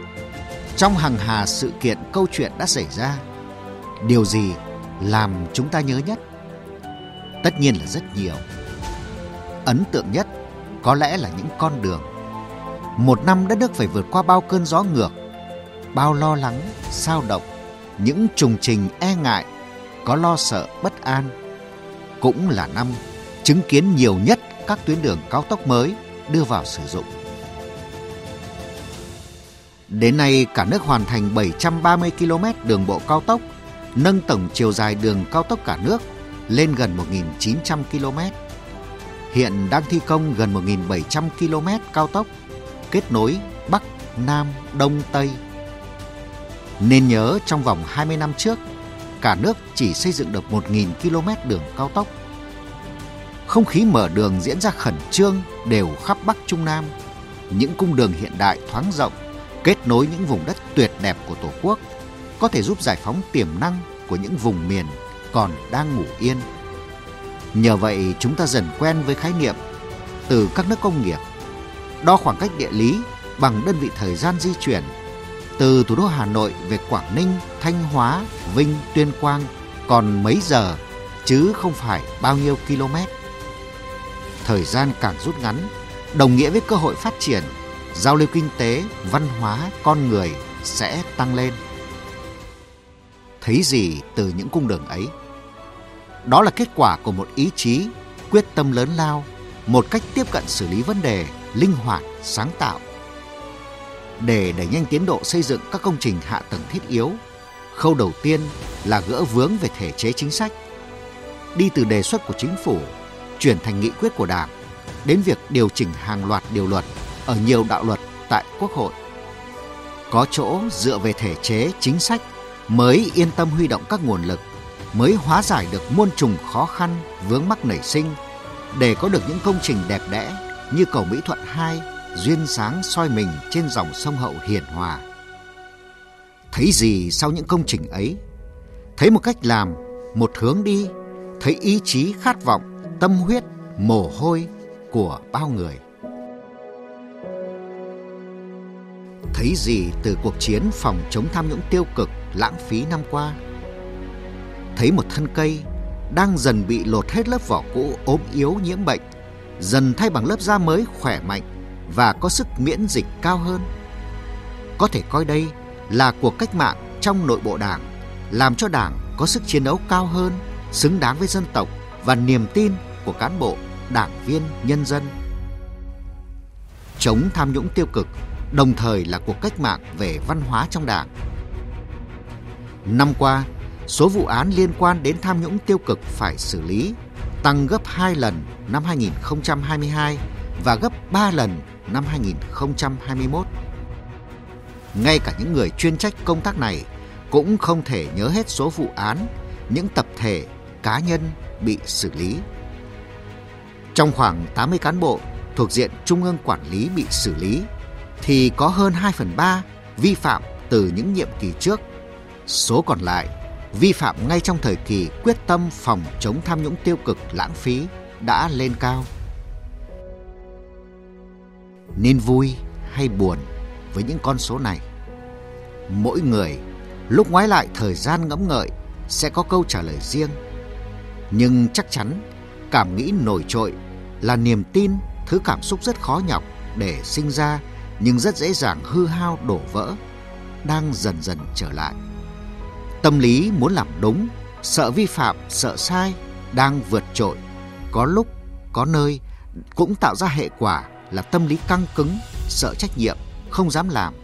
trong hàng hà sự kiện câu chuyện đã xảy ra, điều gì làm chúng ta nhớ nhất? Tất nhiên là rất nhiều. Ấn tượng nhất có lẽ là những con đường. Một năm đất nước phải vượt qua bao cơn gió ngược, bao lo lắng, sao động, những trùng trình e ngại, có lo sợ bất an. Cũng là năm chứng kiến nhiều nhất các tuyến đường cao tốc mới đưa vào sử dụng. Đến nay, cả nước hoàn thành 730 km đường bộ cao tốc, nâng tổng chiều dài đường cao tốc cả nước lên gần 1.900 km. Hiện đang thi công gần 1.700 km cao tốc, kết nối Bắc, Nam, Đông, Tây. Nên nhớ trong vòng 20 năm trước, cả nước chỉ xây dựng được 1.000 km đường cao tốc. Không khí mở đường diễn ra khẩn trương đều khắp Bắc Trung Nam. Những cung đường hiện đại thoáng rộng kết nối những vùng đất tuyệt đẹp của Tổ quốc, có thể giúp giải phóng tiềm năng của những vùng miền còn đang ngủ yên. Nhờ vậy chúng ta dần quen với khái niệm từ các nước công nghiệp, đo khoảng cách địa lý bằng đơn vị thời gian di chuyển từ thủ đô Hà Nội về Quảng Ninh, Thanh Hóa, Vinh, Tuyên Quang còn mấy giờ chứ không phải bao nhiêu km. Thời gian càng rút ngắn, đồng nghĩa với cơ hội phát triển giao lưu kinh tế, văn hóa, con người sẽ tăng lên. Thấy gì từ những cung đường ấy? Đó là kết quả của một ý chí, quyết tâm lớn lao, một cách tiếp cận xử lý vấn đề linh hoạt, sáng tạo. Để đẩy nhanh tiến độ xây dựng các công trình hạ tầng thiết yếu, khâu đầu tiên là gỡ vướng về thể chế chính sách. Đi từ đề xuất của chính phủ, chuyển thành nghị quyết của Đảng, đến việc điều chỉnh hàng loạt điều luật ở nhiều đạo luật tại Quốc hội. Có chỗ dựa về thể chế, chính sách mới yên tâm huy động các nguồn lực, mới hóa giải được muôn trùng khó khăn, vướng mắc nảy sinh để có được những công trình đẹp đẽ như cầu Mỹ Thuận 2 duyên sáng soi mình trên dòng sông Hậu hiền hòa. Thấy gì sau những công trình ấy? Thấy một cách làm, một hướng đi, thấy ý chí khát vọng, tâm huyết, mồ hôi của bao người. Thấy gì từ cuộc chiến phòng chống tham nhũng tiêu cực lãng phí năm qua? Thấy một thân cây đang dần bị lột hết lớp vỏ cũ ốm yếu nhiễm bệnh dần thay bằng lớp da mới khỏe mạnh và có sức miễn dịch cao hơn. Có thể coi đây là cuộc cách mạng trong nội bộ đảng làm cho đảng có sức chiến đấu cao hơn xứng đáng với dân tộc và niềm tin của cán bộ đảng viên nhân dân. Chống tham nhũng tiêu cực, đồng thời là cuộc cách mạng về văn hóa trong Đảng. Năm qua, số vụ án liên quan đến tham nhũng tiêu cực phải xử lý tăng gấp 2 lần năm 2022 và gấp 3 lần năm 2021. Ngay cả những người chuyên trách công tác này cũng không thể nhớ hết số vụ án, những tập thể, cá nhân bị xử lý. Trong khoảng 80 cán bộ thuộc diện Trung ương quản lý bị xử lý, thì có hơn 2 phần 3 vi phạm từ những nhiệm kỳ trước. Số còn lại vi phạm ngay trong thời kỳ quyết tâm phòng chống tham nhũng tiêu cực lãng phí đã lên cao. Nên vui hay buồn với những con số này? Mỗi người lúc ngoái lại thời gian ngẫm ngợi sẽ có câu trả lời riêng. Nhưng chắc chắn cảm nghĩ nổi trội là niềm tin, thứ cảm xúc rất khó nhọc để sinh ra nhưng rất dễ dàng hư hao đổ vỡ, đang dần dần trở lại. Tâm lý muốn làm đúng, sợ vi phạm, sợ sai đang vượt trội. Có lúc, có nơi cũng tạo ra hệ quả là tâm lý căng cứng, sợ trách nhiệm, không dám làm.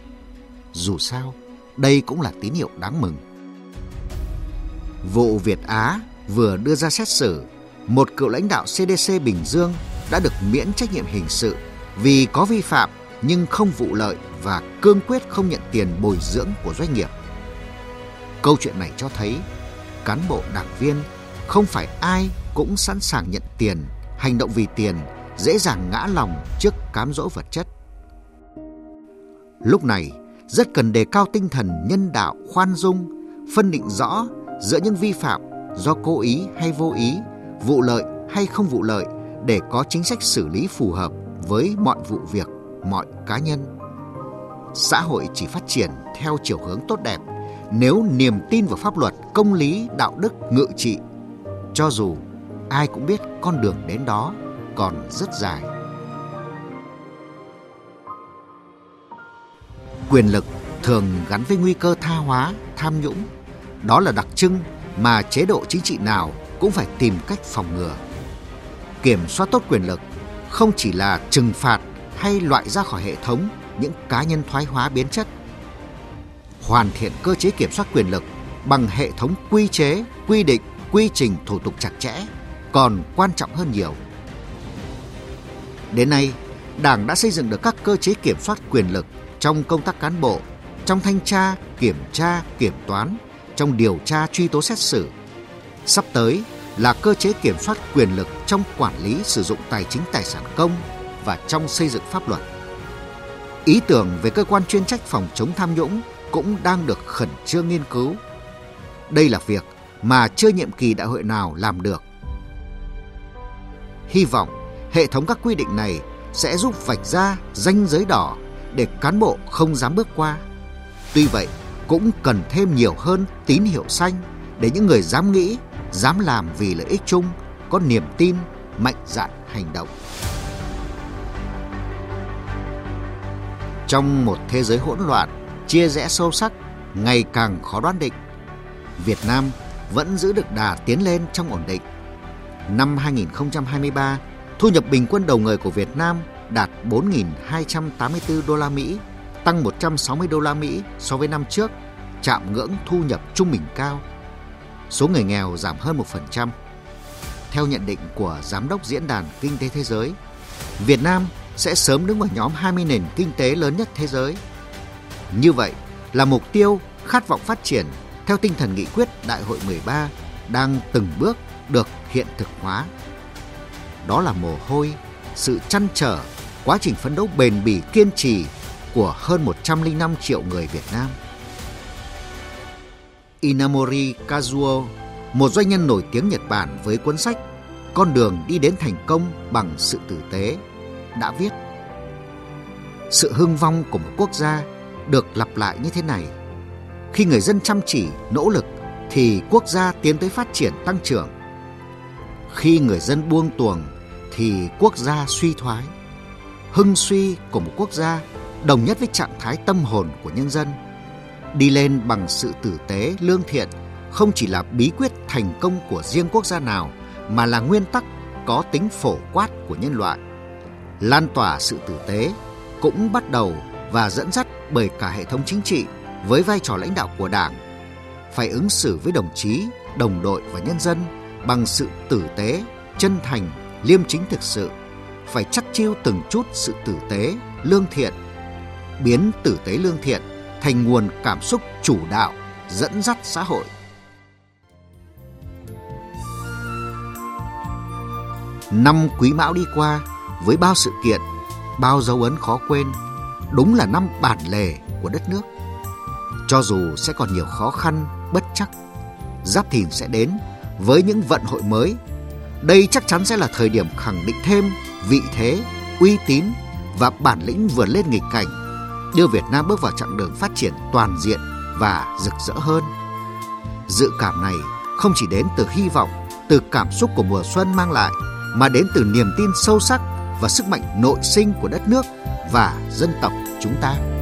Dù sao, đây cũng là tín hiệu đáng mừng. Vụ Việt Á vừa đưa ra xét xử, một cựu lãnh đạo CDC Bình Dương đã được miễn trách nhiệm hình sự vì có vi phạm nhưng không vụ lợi và cương quyết không nhận tiền bồi dưỡng của doanh nghiệp. Câu chuyện này cho thấy cán bộ đảng viên không phải ai cũng sẵn sàng nhận tiền, hành động vì tiền, dễ dàng ngã lòng trước cám dỗ vật chất. Lúc này, rất cần đề cao tinh thần nhân đạo khoan dung, phân định rõ giữa những vi phạm do cố ý hay vô ý, vụ lợi hay không vụ lợi để có chính sách xử lý phù hợp với mọi vụ việc, mọi cá nhân. Xã hội chỉ phát triển theo chiều hướng tốt đẹp nếu niềm tin vào pháp luật, công lý, đạo đức ngự trị. Cho dù ai cũng biết con đường đến đó còn rất dài. Quyền lực thường gắn với nguy cơ tha hóa, tham nhũng. Đó là đặc trưng mà chế độ chính trị nào cũng phải tìm cách phòng ngừa. Kiểm soát tốt quyền lực không chỉ là trừng phạt hay loại ra khỏi hệ thống những cá nhân thoái hóa biến chất hoàn thiện cơ chế kiểm soát quyền lực bằng hệ thống quy chế, quy định, quy trình thủ tục chặt chẽ còn quan trọng hơn nhiều. Đến nay, Đảng đã xây dựng được các cơ chế kiểm soát quyền lực trong công tác cán bộ, trong thanh tra, kiểm tra, kiểm toán, trong điều tra truy tố xét xử. Sắp tới là cơ chế kiểm soát quyền lực trong quản lý sử dụng tài chính tài sản công và trong xây dựng pháp luật. Ý tưởng về cơ quan chuyên trách phòng chống tham nhũng cũng đang được khẩn trương nghiên cứu. Đây là việc mà chưa nhiệm kỳ đại hội nào làm được. Hy vọng hệ thống các quy định này sẽ giúp vạch ra ranh giới đỏ để cán bộ không dám bước qua. Tuy vậy, cũng cần thêm nhiều hơn tín hiệu xanh để những người dám nghĩ, dám làm vì lợi ích chung, có niềm tin, mạnh dạn hành động. Trong một thế giới hỗn loạn, chia rẽ sâu sắc, ngày càng khó đoán định. Việt Nam vẫn giữ được đà tiến lên trong ổn định. Năm 2023, thu nhập bình quân đầu người của Việt Nam đạt 4.284 đô la Mỹ, tăng 160 đô la Mỹ so với năm trước, chạm ngưỡng thu nhập trung bình cao. Số người nghèo giảm hơn 1%. Theo nhận định của Giám đốc Diễn đàn Kinh tế Thế giới, Việt Nam sẽ sớm đứng vào nhóm 20 nền kinh tế lớn nhất thế giới như vậy là mục tiêu khát vọng phát triển theo tinh thần nghị quyết Đại hội 13 đang từng bước được hiện thực hóa. Đó là mồ hôi, sự chăn trở, quá trình phấn đấu bền bỉ kiên trì của hơn 105 triệu người Việt Nam. Inamori Kazuo, một doanh nhân nổi tiếng Nhật Bản với cuốn sách Con đường đi đến thành công bằng sự tử tế, đã viết Sự hưng vong của một quốc gia được lặp lại như thế này. Khi người dân chăm chỉ, nỗ lực thì quốc gia tiến tới phát triển tăng trưởng. Khi người dân buông tuồng thì quốc gia suy thoái. Hưng suy của một quốc gia đồng nhất với trạng thái tâm hồn của nhân dân. Đi lên bằng sự tử tế, lương thiện không chỉ là bí quyết thành công của riêng quốc gia nào mà là nguyên tắc có tính phổ quát của nhân loại. Lan tỏa sự tử tế cũng bắt đầu và dẫn dắt bởi cả hệ thống chính trị với vai trò lãnh đạo của Đảng phải ứng xử với đồng chí, đồng đội và nhân dân bằng sự tử tế, chân thành, liêm chính thực sự, phải chắc chiêu từng chút sự tử tế, lương thiện, biến tử tế lương thiện thành nguồn cảm xúc chủ đạo dẫn dắt xã hội. Năm Quý Mão đi qua với bao sự kiện, bao dấu ấn khó quên, đúng là năm bản lề của đất nước. Cho dù sẽ còn nhiều khó khăn, bất chắc, Giáp Thìn sẽ đến với những vận hội mới. Đây chắc chắn sẽ là thời điểm khẳng định thêm vị thế, uy tín và bản lĩnh vượt lên nghịch cảnh, đưa Việt Nam bước vào chặng đường phát triển toàn diện và rực rỡ hơn. Dự cảm này không chỉ đến từ hy vọng, từ cảm xúc của mùa xuân mang lại, mà đến từ niềm tin sâu sắc và sức mạnh nội sinh của đất nước và dân tộc chúng ta.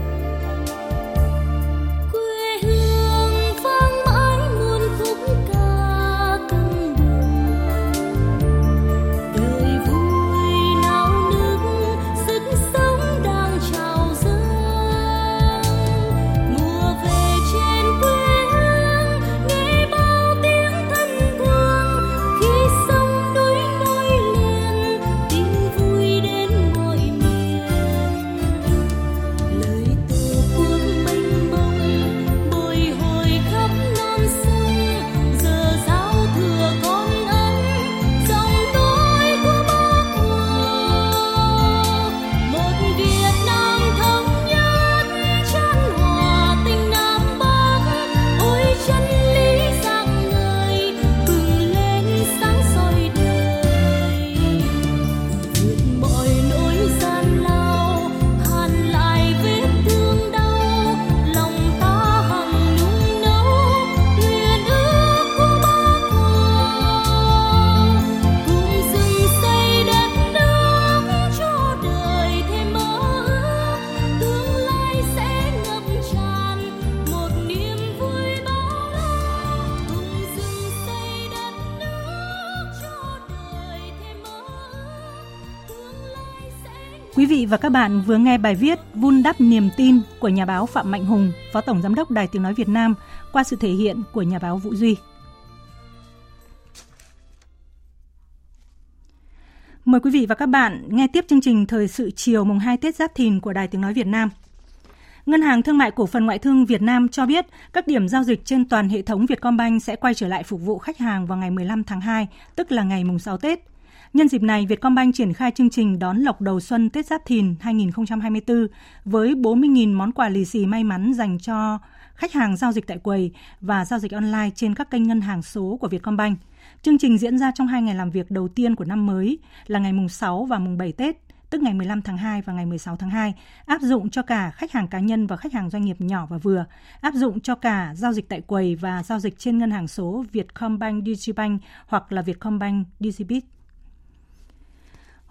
Bạn vừa nghe bài viết Vun đắp niềm tin của nhà báo Phạm Mạnh Hùng, Phó Tổng Giám đốc Đài Tiếng Nói Việt Nam qua sự thể hiện của nhà báo Vũ Duy. Mời quý vị và các bạn nghe tiếp chương trình Thời sự chiều mùng 2 Tết Giáp Thìn của Đài Tiếng Nói Việt Nam. Ngân hàng Thương mại Cổ phần Ngoại thương Việt Nam cho biết các điểm giao dịch trên toàn hệ thống Vietcombank sẽ quay trở lại phục vụ khách hàng vào ngày 15 tháng 2, tức là ngày mùng 6 Tết. Nhân dịp này, Vietcombank triển khai chương trình đón lộc đầu xuân Tết Giáp Thìn 2024 với 40.000 món quà lì xì may mắn dành cho khách hàng giao dịch tại quầy và giao dịch online trên các kênh ngân hàng số của Vietcombank. Chương trình diễn ra trong hai ngày làm việc đầu tiên của năm mới là ngày mùng 6 và mùng 7 Tết, tức ngày 15 tháng 2 và ngày 16 tháng 2, áp dụng cho cả khách hàng cá nhân và khách hàng doanh nghiệp nhỏ và vừa, áp dụng cho cả giao dịch tại quầy và giao dịch trên ngân hàng số Vietcombank Digibank hoặc là Vietcombank Digibit.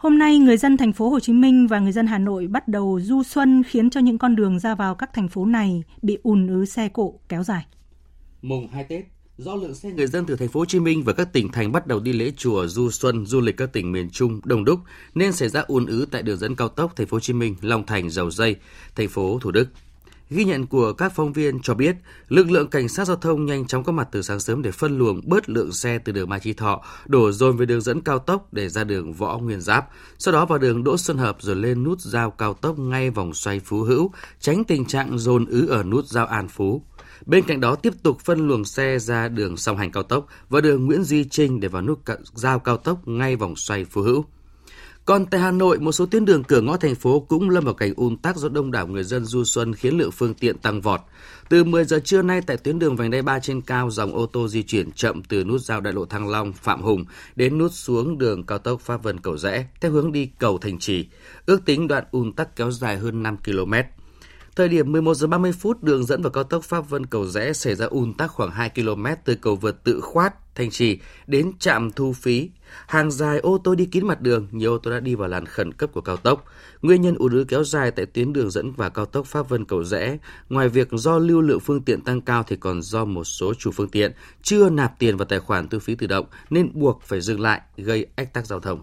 Hôm nay, người dân thành phố Hồ Chí Minh và người dân Hà Nội bắt đầu du xuân khiến cho những con đường ra vào các thành phố này bị ùn ứ xe cộ kéo dài. Mùng 2 Tết, do lượng xe người dân từ thành phố Hồ Chí Minh và các tỉnh thành bắt đầu đi lễ chùa du xuân, du lịch các tỉnh miền Trung đông đúc nên xảy ra ùn ứ tại đường dẫn cao tốc thành phố Hồ Chí Minh, Long Thành, Dầu Dây, thành phố Thủ Đức. Ghi nhận của các phóng viên cho biết, lực lượng cảnh sát giao thông nhanh chóng có mặt từ sáng sớm để phân luồng bớt lượng xe từ đường Mai Chí Thọ đổ dồn về đường dẫn cao tốc để ra đường Võ Nguyên Giáp, sau đó vào đường Đỗ Xuân Hợp rồi lên nút giao cao tốc ngay vòng xoay Phú Hữu, tránh tình trạng dồn ứ ở nút giao An Phú. Bên cạnh đó tiếp tục phân luồng xe ra đường song hành cao tốc và đường Nguyễn Duy Trinh để vào nút giao cao tốc ngay vòng xoay Phú Hữu. Còn tại Hà Nội, một số tuyến đường cửa ngõ thành phố cũng lâm vào cảnh ùn tắc do đông đảo người dân du xuân khiến lượng phương tiện tăng vọt. Từ 10 giờ trưa nay tại tuyến đường vành đai 3 trên cao, dòng ô tô di chuyển chậm từ nút giao đại lộ Thăng Long, Phạm Hùng đến nút xuống đường cao tốc Pháp Vân Cầu Rẽ theo hướng đi cầu Thành Trì. Ước tính đoạn ùn tắc kéo dài hơn 5 km. Thời điểm 11 giờ 30 phút, đường dẫn vào cao tốc Pháp Vân Cầu Rẽ xảy ra ùn tắc khoảng 2 km từ cầu vượt tự khoát Thanh Trì đến trạm thu phí. Hàng dài ô tô đi kín mặt đường, nhiều ô tô đã đi vào làn khẩn cấp của cao tốc. Nguyên nhân ùn ứ kéo dài tại tuyến đường dẫn vào cao tốc Pháp Vân Cầu Rẽ, ngoài việc do lưu lượng phương tiện tăng cao thì còn do một số chủ phương tiện chưa nạp tiền vào tài khoản thu phí tự động nên buộc phải dừng lại gây ách tắc giao thông.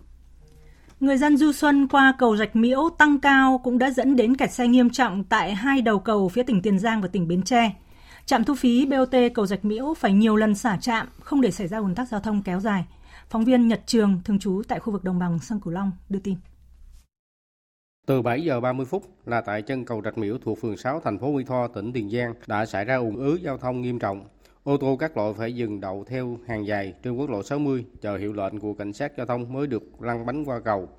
Người dân du xuân qua cầu Rạch Miễu tăng cao cũng đã dẫn đến kẹt xe nghiêm trọng tại hai đầu cầu phía tỉnh Tiền Giang và tỉnh Bến Tre. Trạm thu phí BOT cầu Rạch Miễu phải nhiều lần xả trạm, không để xảy ra ùn tắc giao thông kéo dài. Phóng viên Nhật Trường, thường trú tại khu vực đồng bằng sông Cửu Long đưa tin. Từ 7 giờ 30 phút là tại chân cầu Rạch Miễu thuộc phường 6 thành phố Mỹ Tho, tỉnh Tiền Giang đã xảy ra ùn ứ giao thông nghiêm trọng. Ô tô các loại phải dừng đậu theo hàng dài trên quốc lộ 60 chờ hiệu lệnh của cảnh sát giao thông mới được lăn bánh qua cầu.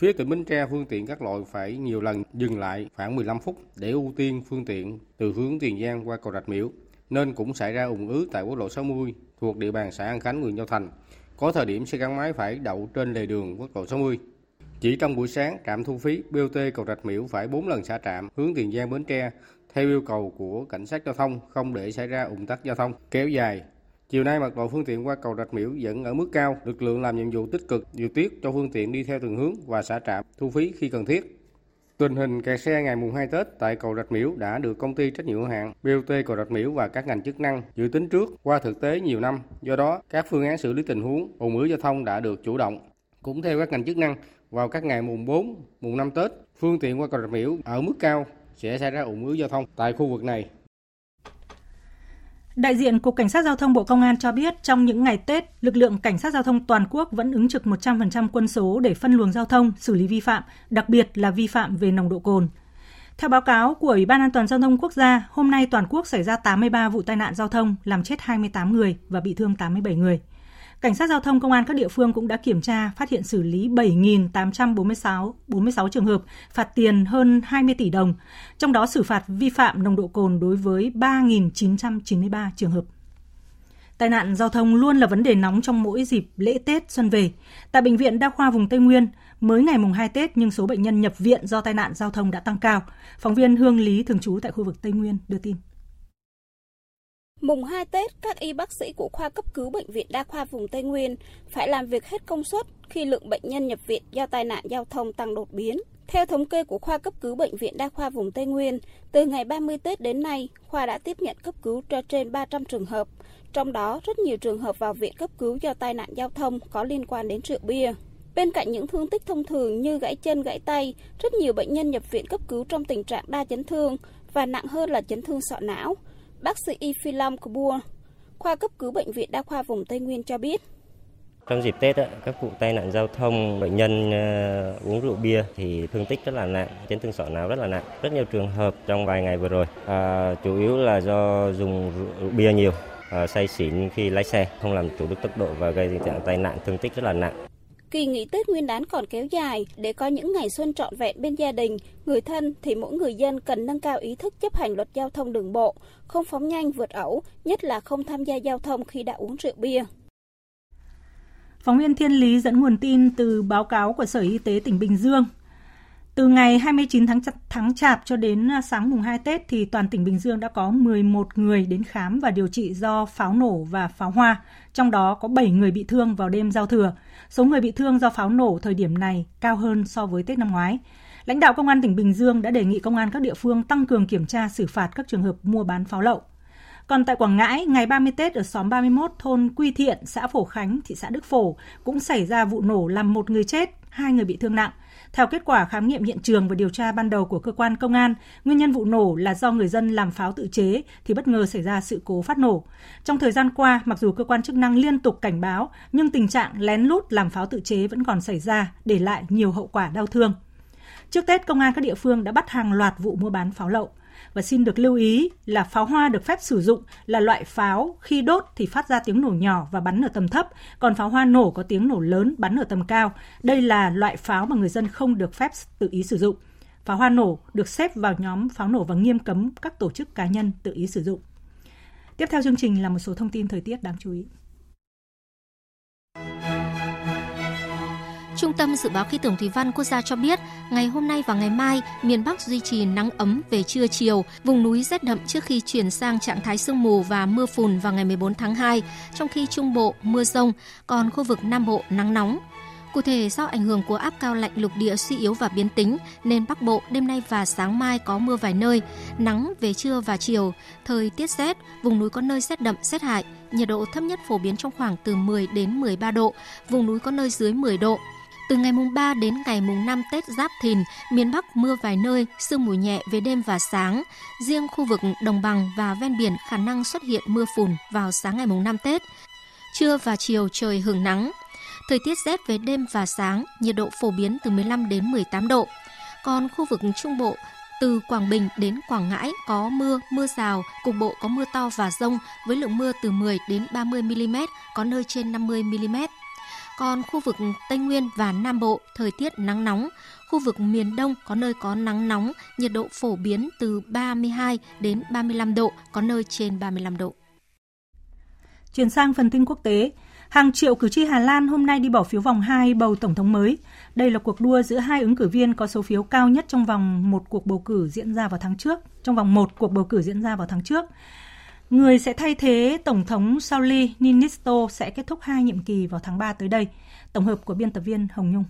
Phía tỉnh Bến Tre phương tiện các loại phải nhiều lần dừng lại khoảng 15 phút để ưu tiên phương tiện từ hướng Tiền Giang qua cầu Rạch Miễu nên cũng xảy ra ủng ứ tại quốc lộ 60 thuộc địa bàn xã An Khánh, huyện Châu Thành. Có thời điểm xe gắn máy phải đậu trên lề đường quốc lộ 60. Chỉ trong buổi sáng, trạm thu phí BOT cầu Rạch Miễu phải 4 lần xả trạm hướng Tiền Giang Bến Tre theo yêu cầu của cảnh sát giao thông không để xảy ra ủng tắc giao thông kéo dài. Chiều nay mật độ phương tiện qua cầu Rạch Miễu vẫn ở mức cao, lực lượng làm nhiệm vụ tích cực điều tiết cho phương tiện đi theo từng hướng và xả trạm thu phí khi cần thiết. Tình hình kẹt xe ngày mùng 2 Tết tại cầu Rạch Miễu đã được công ty trách nhiệm hữu hạn BOT cầu Rạch Miễu và các ngành chức năng dự tính trước qua thực tế nhiều năm. Do đó, các phương án xử lý tình huống ùn ứ giao thông đã được chủ động. Cũng theo các ngành chức năng, vào các ngày mùng 4, mùng 5 Tết, phương tiện qua cầu Rạch Miễu ở mức cao sẽ xảy ra ủng ứ giao thông tại khu vực này. Đại diện Cục Cảnh sát Giao thông Bộ Công an cho biết trong những ngày Tết, lực lượng Cảnh sát Giao thông toàn quốc vẫn ứng trực 100% quân số để phân luồng giao thông, xử lý vi phạm, đặc biệt là vi phạm về nồng độ cồn. Theo báo cáo của Ủy ban An toàn Giao thông Quốc gia, hôm nay toàn quốc xảy ra 83 vụ tai nạn giao thông, làm chết 28 người và bị thương 87 người. Cảnh sát giao thông công an các địa phương cũng đã kiểm tra, phát hiện xử lý 7.846 46 trường hợp, phạt tiền hơn 20 tỷ đồng, trong đó xử phạt vi phạm nồng độ cồn đối với 3.993 trường hợp. Tai nạn giao thông luôn là vấn đề nóng trong mỗi dịp lễ Tết xuân về. Tại bệnh viện Đa khoa vùng Tây Nguyên, mới ngày mùng 2 Tết nhưng số bệnh nhân nhập viện do tai nạn giao thông đã tăng cao. Phóng viên Hương Lý thường trú tại khu vực Tây Nguyên đưa tin. Mùng 2 Tết, các y bác sĩ của khoa cấp cứu Bệnh viện Đa khoa vùng Tây Nguyên phải làm việc hết công suất khi lượng bệnh nhân nhập viện do tai nạn giao thông tăng đột biến. Theo thống kê của khoa cấp cứu Bệnh viện Đa khoa vùng Tây Nguyên, từ ngày 30 Tết đến nay, khoa đã tiếp nhận cấp cứu cho trên 300 trường hợp, trong đó rất nhiều trường hợp vào viện cấp cứu do tai nạn giao thông có liên quan đến rượu bia. Bên cạnh những thương tích thông thường như gãy chân, gãy tay, rất nhiều bệnh nhân nhập viện cấp cứu trong tình trạng đa chấn thương và nặng hơn là chấn thương sọ não, Bác sĩ Y Phi Long Kabua, khoa cấp cứu bệnh viện đa khoa vùng Tây Nguyên cho biết. Trong dịp Tết, các vụ tai nạn giao thông, bệnh nhân ờ, uống rượu bia thì thương tích rất là nặng, chấn thương sọ não rất là nặng. Rất nhiều trường hợp trong vài ngày vừa rồi, à, chủ yếu là do dùng rượu bia nhiều, à, say xỉn khi lái xe, không làm chủ được tốc độ và gây tình trạng tai nạn thương tích rất là nặng. Kỳ nghỉ Tết Nguyên đán còn kéo dài, để có những ngày xuân trọn vẹn bên gia đình, người thân thì mỗi người dân cần nâng cao ý thức chấp hành luật giao thông đường bộ, không phóng nhanh vượt ẩu, nhất là không tham gia giao thông khi đã uống rượu bia. Phóng viên Thiên Lý dẫn nguồn tin từ báo cáo của Sở Y tế tỉnh Bình Dương từ ngày 29 tháng tháng Chạp cho đến à, sáng mùng 2 Tết thì toàn tỉnh Bình Dương đã có 11 người đến khám và điều trị do pháo nổ và pháo hoa, trong đó có 7 người bị thương vào đêm giao thừa. Số người bị thương do pháo nổ thời điểm này cao hơn so với Tết năm ngoái. Lãnh đạo Công an tỉnh Bình Dương đã đề nghị công an các địa phương tăng cường kiểm tra xử phạt các trường hợp mua bán pháo lậu. Còn tại Quảng Ngãi, ngày 30 Tết ở xóm 31 thôn Quy Thiện, xã Phổ Khánh, thị xã Đức Phổ cũng xảy ra vụ nổ làm một người chết, hai người bị thương nặng. Theo kết quả khám nghiệm hiện trường và điều tra ban đầu của cơ quan công an, nguyên nhân vụ nổ là do người dân làm pháo tự chế thì bất ngờ xảy ra sự cố phát nổ. Trong thời gian qua, mặc dù cơ quan chức năng liên tục cảnh báo, nhưng tình trạng lén lút làm pháo tự chế vẫn còn xảy ra, để lại nhiều hậu quả đau thương. Trước Tết, công an các địa phương đã bắt hàng loạt vụ mua bán pháo lậu. Và xin được lưu ý là pháo hoa được phép sử dụng là loại pháo khi đốt thì phát ra tiếng nổ nhỏ và bắn ở tầm thấp, còn pháo hoa nổ có tiếng nổ lớn bắn ở tầm cao. Đây là loại pháo mà người dân không được phép tự ý sử dụng. Pháo hoa nổ được xếp vào nhóm pháo nổ và nghiêm cấm các tổ chức cá nhân tự ý sử dụng. Tiếp theo chương trình là một số thông tin thời tiết đáng chú ý. Trung tâm Dự báo Khí tượng Thủy văn Quốc gia cho biết, ngày hôm nay và ngày mai, miền Bắc duy trì nắng ấm về trưa chiều, vùng núi rét đậm trước khi chuyển sang trạng thái sương mù và mưa phùn vào ngày 14 tháng 2, trong khi Trung Bộ mưa rông, còn khu vực Nam Bộ nắng nóng. Cụ thể, do ảnh hưởng của áp cao lạnh lục địa suy yếu và biến tính, nên Bắc Bộ đêm nay và sáng mai có mưa vài nơi, nắng về trưa và chiều, thời tiết rét, vùng núi có nơi rét đậm, rét hại, nhiệt độ thấp nhất phổ biến trong khoảng từ 10 đến 13 độ, vùng núi có nơi dưới 10 độ. Từ ngày mùng 3 đến ngày mùng 5 Tết Giáp Thìn, miền Bắc mưa vài nơi, sương mù nhẹ về đêm và sáng. Riêng khu vực đồng bằng và ven biển khả năng xuất hiện mưa phùn vào sáng ngày mùng 5 Tết. Trưa và chiều trời hưởng nắng. Thời tiết rét về đêm và sáng, nhiệt độ phổ biến từ 15 đến 18 độ. Còn khu vực Trung Bộ, từ Quảng Bình đến Quảng Ngãi có mưa, mưa rào, cục bộ có mưa to và rông với lượng mưa từ 10 đến 30 mm, có nơi trên 50 mm. Còn khu vực Tây Nguyên và Nam Bộ thời tiết nắng nóng, khu vực miền Đông có nơi có nắng nóng, nhiệt độ phổ biến từ 32 đến 35 độ, có nơi trên 35 độ. Chuyển sang phần tin quốc tế, hàng triệu cử tri Hà Lan hôm nay đi bỏ phiếu vòng 2 bầu tổng thống mới. Đây là cuộc đua giữa hai ứng cử viên có số phiếu cao nhất trong vòng một cuộc bầu cử diễn ra vào tháng trước, trong vòng một cuộc bầu cử diễn ra vào tháng trước. Người sẽ thay thế Tổng thống Sauli Ninisto sẽ kết thúc hai nhiệm kỳ vào tháng 3 tới đây. Tổng hợp của biên tập viên Hồng Nhung.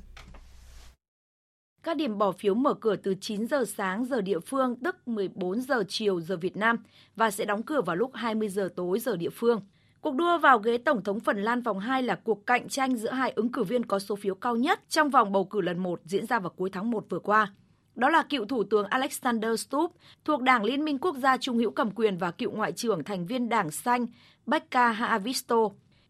Các điểm bỏ phiếu mở cửa từ 9 giờ sáng giờ địa phương, tức 14 giờ chiều giờ Việt Nam và sẽ đóng cửa vào lúc 20 giờ tối giờ địa phương. Cuộc đua vào ghế Tổng thống Phần Lan vòng 2 là cuộc cạnh tranh giữa hai ứng cử viên có số phiếu cao nhất trong vòng bầu cử lần 1 diễn ra vào cuối tháng 1 vừa qua. Đó là cựu Thủ tướng Alexander Stubb thuộc Đảng Liên minh Quốc gia Trung hữu cầm quyền và cựu Ngoại trưởng thành viên Đảng Xanh Becca Haavisto.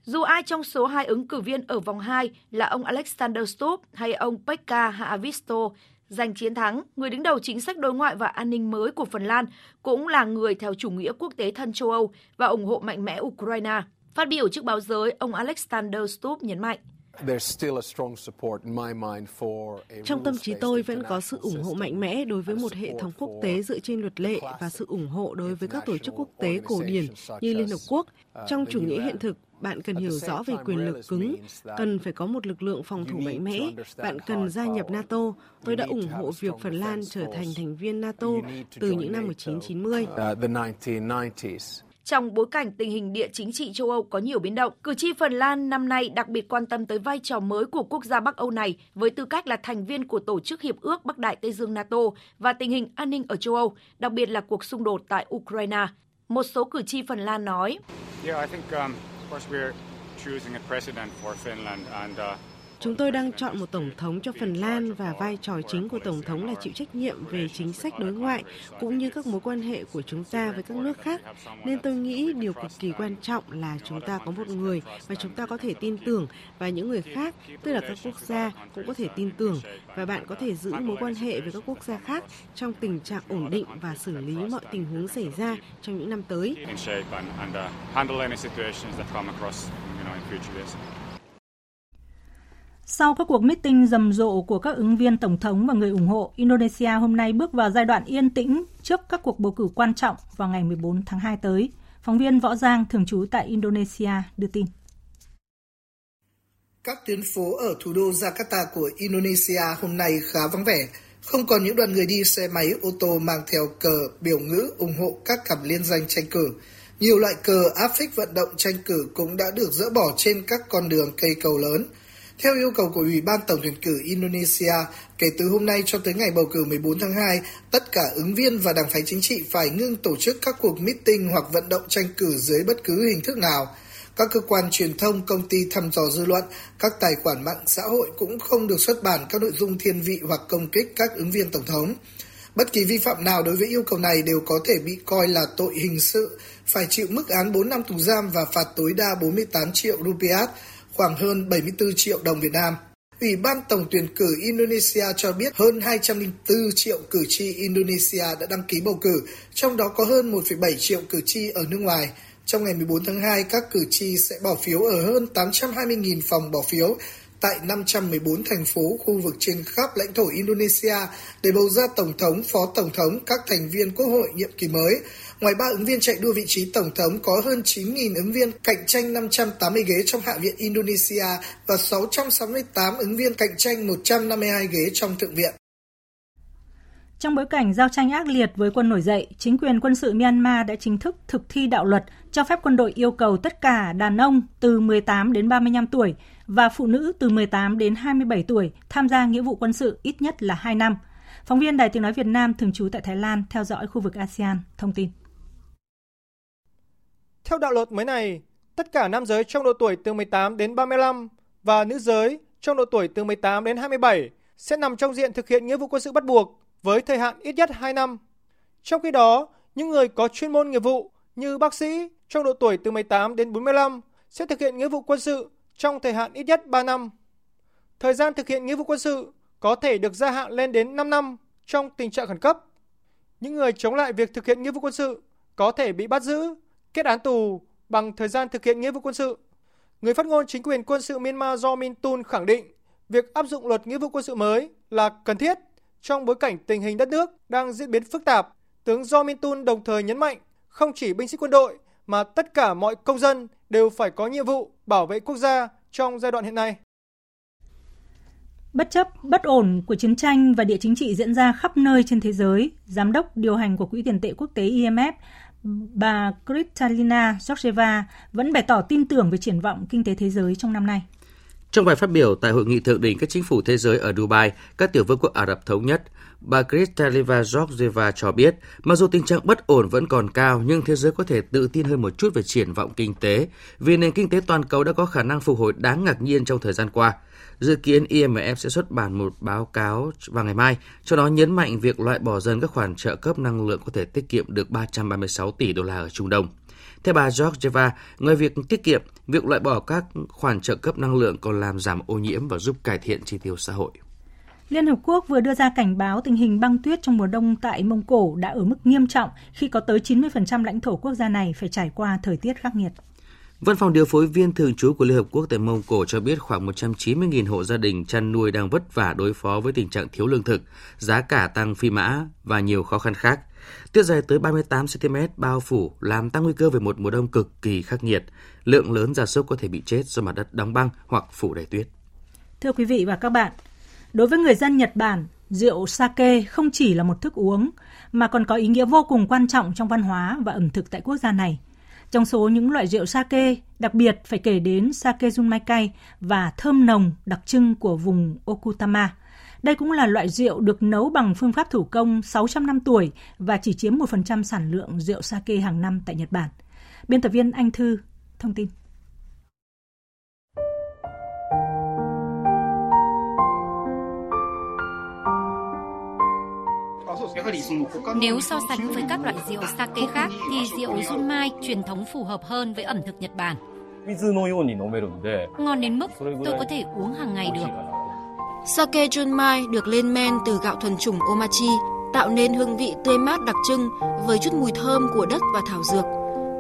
Dù ai trong số hai ứng cử viên ở vòng 2 là ông Alexander Stubb hay ông Pekka Haavisto giành chiến thắng, người đứng đầu chính sách đối ngoại và an ninh mới của Phần Lan cũng là người theo chủ nghĩa quốc tế thân châu Âu và ủng hộ mạnh mẽ Ukraine. Phát biểu trước báo giới, ông Alexander Stubb nhấn mạnh. Trong tâm trí tôi vẫn có sự ủng hộ mạnh mẽ đối với một hệ thống quốc tế dựa trên luật lệ và sự ủng hộ đối với các tổ chức quốc tế cổ điển như Liên Hợp Quốc. Trong chủ nghĩa hiện thực, bạn cần hiểu rõ về quyền lực cứng, cần phải có một lực lượng phòng thủ mạnh mẽ, bạn cần gia nhập NATO. Tôi đã ủng hộ việc Phần Lan trở thành thành viên NATO từ những năm 1990. Trong bối cảnh tình hình địa chính trị châu Âu có nhiều biến động, cử tri Phần Lan năm nay đặc biệt quan tâm tới vai trò mới của quốc gia Bắc Âu này với tư cách là thành viên của Tổ chức Hiệp ước Bắc Đại Tây Dương NATO và tình hình an ninh ở châu Âu, đặc biệt là cuộc xung đột tại Ukraine. Một số cử tri Phần Lan nói, Chúng tôi đang chọn một tổng thống cho Phần Lan và vai trò chính của tổng thống là chịu trách nhiệm về chính sách đối ngoại cũng như các mối quan hệ của chúng ta với các nước khác. Nên tôi nghĩ điều cực kỳ quan trọng là chúng ta có một người mà chúng ta có thể tin tưởng và những người khác, tức là các quốc gia cũng có thể tin tưởng và bạn có thể giữ mối quan hệ với các quốc gia khác trong tình trạng ổn định và xử lý mọi tình huống xảy ra trong những năm tới. Sau các cuộc meeting rầm rộ của các ứng viên tổng thống và người ủng hộ, Indonesia hôm nay bước vào giai đoạn yên tĩnh trước các cuộc bầu cử quan trọng vào ngày 14 tháng 2 tới. Phóng viên Võ Giang thường trú tại Indonesia đưa tin. Các tuyến phố ở thủ đô Jakarta của Indonesia hôm nay khá vắng vẻ, không còn những đoàn người đi xe máy ô tô mang theo cờ biểu ngữ ủng hộ các cặp liên danh tranh cử. Nhiều loại cờ áp phích vận động tranh cử cũng đã được dỡ bỏ trên các con đường cây cầu lớn – theo yêu cầu của Ủy ban Tổng tuyển cử Indonesia, kể từ hôm nay cho tới ngày bầu cử 14 tháng 2, tất cả ứng viên và đảng phái chính trị phải ngưng tổ chức các cuộc meeting hoặc vận động tranh cử dưới bất cứ hình thức nào. Các cơ quan truyền thông, công ty thăm dò dư luận, các tài khoản mạng xã hội cũng không được xuất bản các nội dung thiên vị hoặc công kích các ứng viên tổng thống. Bất kỳ vi phạm nào đối với yêu cầu này đều có thể bị coi là tội hình sự, phải chịu mức án 4 năm tù giam và phạt tối đa 48 triệu rupiah, khoảng hơn 74 triệu đồng Việt Nam. Ủy ban Tổng tuyển cử Indonesia cho biết hơn 204 triệu cử tri Indonesia đã đăng ký bầu cử, trong đó có hơn 1,7 triệu cử tri ở nước ngoài. Trong ngày 14 tháng 2, các cử tri sẽ bỏ phiếu ở hơn 820.000 phòng bỏ phiếu tại 514 thành phố, khu vực trên khắp lãnh thổ Indonesia để bầu ra Tổng thống, Phó Tổng thống, các thành viên Quốc hội nhiệm kỳ mới. Ngoài ba ứng viên chạy đua vị trí Tổng thống, có hơn 9.000 ứng viên cạnh tranh 580 ghế trong Hạ viện Indonesia và 668 ứng viên cạnh tranh 152 ghế trong Thượng viện. Trong bối cảnh giao tranh ác liệt với quân nổi dậy, chính quyền quân sự Myanmar đã chính thức thực thi đạo luật cho phép quân đội yêu cầu tất cả đàn ông từ 18 đến 35 tuổi và phụ nữ từ 18 đến 27 tuổi tham gia nghĩa vụ quân sự ít nhất là 2 năm. Phóng viên Đài Tiếng Nói Việt Nam thường trú tại Thái Lan theo dõi khu vực ASEAN thông tin. Theo đạo luật mới này, tất cả nam giới trong độ tuổi từ 18 đến 35 và nữ giới trong độ tuổi từ 18 đến 27 sẽ nằm trong diện thực hiện nghĩa vụ quân sự bắt buộc với thời hạn ít nhất 2 năm. Trong khi đó, những người có chuyên môn nghiệp vụ như bác sĩ trong độ tuổi từ 18 đến 45 sẽ thực hiện nghĩa vụ quân sự trong thời hạn ít nhất 3 năm. Thời gian thực hiện nghĩa vụ quân sự có thể được gia hạn lên đến 5 năm trong tình trạng khẩn cấp. Những người chống lại việc thực hiện nghĩa vụ quân sự có thể bị bắt giữ, kết án tù bằng thời gian thực hiện nghĩa vụ quân sự. Người phát ngôn chính quyền quân sự Myanmar Do Min Tun khẳng định việc áp dụng luật nghĩa vụ quân sự mới là cần thiết trong bối cảnh tình hình đất nước đang diễn biến phức tạp. Tướng Do Min Tun đồng thời nhấn mạnh không chỉ binh sĩ quân đội mà tất cả mọi công dân đều phải có nhiệm vụ bảo vệ quốc gia trong giai đoạn hiện nay. Bất chấp bất ổn của chiến tranh và địa chính trị diễn ra khắp nơi trên thế giới, giám đốc điều hành của Quỹ tiền tệ quốc tế IMF bà Kristalina Georgieva vẫn bày tỏ tin tưởng về triển vọng kinh tế thế giới trong năm nay. Trong bài phát biểu tại hội nghị thượng đỉnh các chính phủ thế giới ở Dubai, các tiểu vương quốc Ả Rập thống nhất, bà Kristalina Georgieva cho biết, mặc dù tình trạng bất ổn vẫn còn cao, nhưng thế giới có thể tự tin hơn một chút về triển vọng kinh tế, vì nền kinh tế toàn cầu đã có khả năng phục hồi đáng ngạc nhiên trong thời gian qua. Dự kiến IMF sẽ xuất bản một báo cáo vào ngày mai, cho đó nhấn mạnh việc loại bỏ dần các khoản trợ cấp năng lượng có thể tiết kiệm được 336 tỷ đô la ở Trung Đông. Theo bà Georgieva, ngoài việc tiết kiệm, việc loại bỏ các khoản trợ cấp năng lượng còn làm giảm ô nhiễm và giúp cải thiện chi tiêu xã hội. Liên Hợp Quốc vừa đưa ra cảnh báo tình hình băng tuyết trong mùa đông tại Mông Cổ đã ở mức nghiêm trọng khi có tới 90% lãnh thổ quốc gia này phải trải qua thời tiết khắc nghiệt. Văn phòng điều phối viên thường trú của Liên Hợp Quốc tại Mông Cổ cho biết khoảng 190.000 hộ gia đình chăn nuôi đang vất vả đối phó với tình trạng thiếu lương thực, giá cả tăng phi mã và nhiều khó khăn khác. Tuyết dày tới 38 cm bao phủ làm tăng nguy cơ về một mùa đông cực kỳ khắc nghiệt. Lượng lớn gia súc có thể bị chết do mặt đất đóng băng hoặc phủ đầy tuyết. Thưa quý vị và các bạn, đối với người dân Nhật Bản, rượu sake không chỉ là một thức uống mà còn có ý nghĩa vô cùng quan trọng trong văn hóa và ẩm thực tại quốc gia này. Trong số những loại rượu sake, đặc biệt phải kể đến sake Junmaikai và thơm nồng đặc trưng của vùng Okutama. Đây cũng là loại rượu được nấu bằng phương pháp thủ công 600 năm tuổi và chỉ chiếm 1% sản lượng rượu sake hàng năm tại Nhật Bản. Biên tập viên Anh Thư thông tin. Nếu so sánh với các loại rượu sake khác thì rượu Junmai truyền thống phù hợp hơn với ẩm thực Nhật Bản. Ngon đến mức tôi có thể uống hàng ngày được. Sake Junmai được lên men từ gạo thuần chủng Omachi, tạo nên hương vị tươi mát đặc trưng với chút mùi thơm của đất và thảo dược.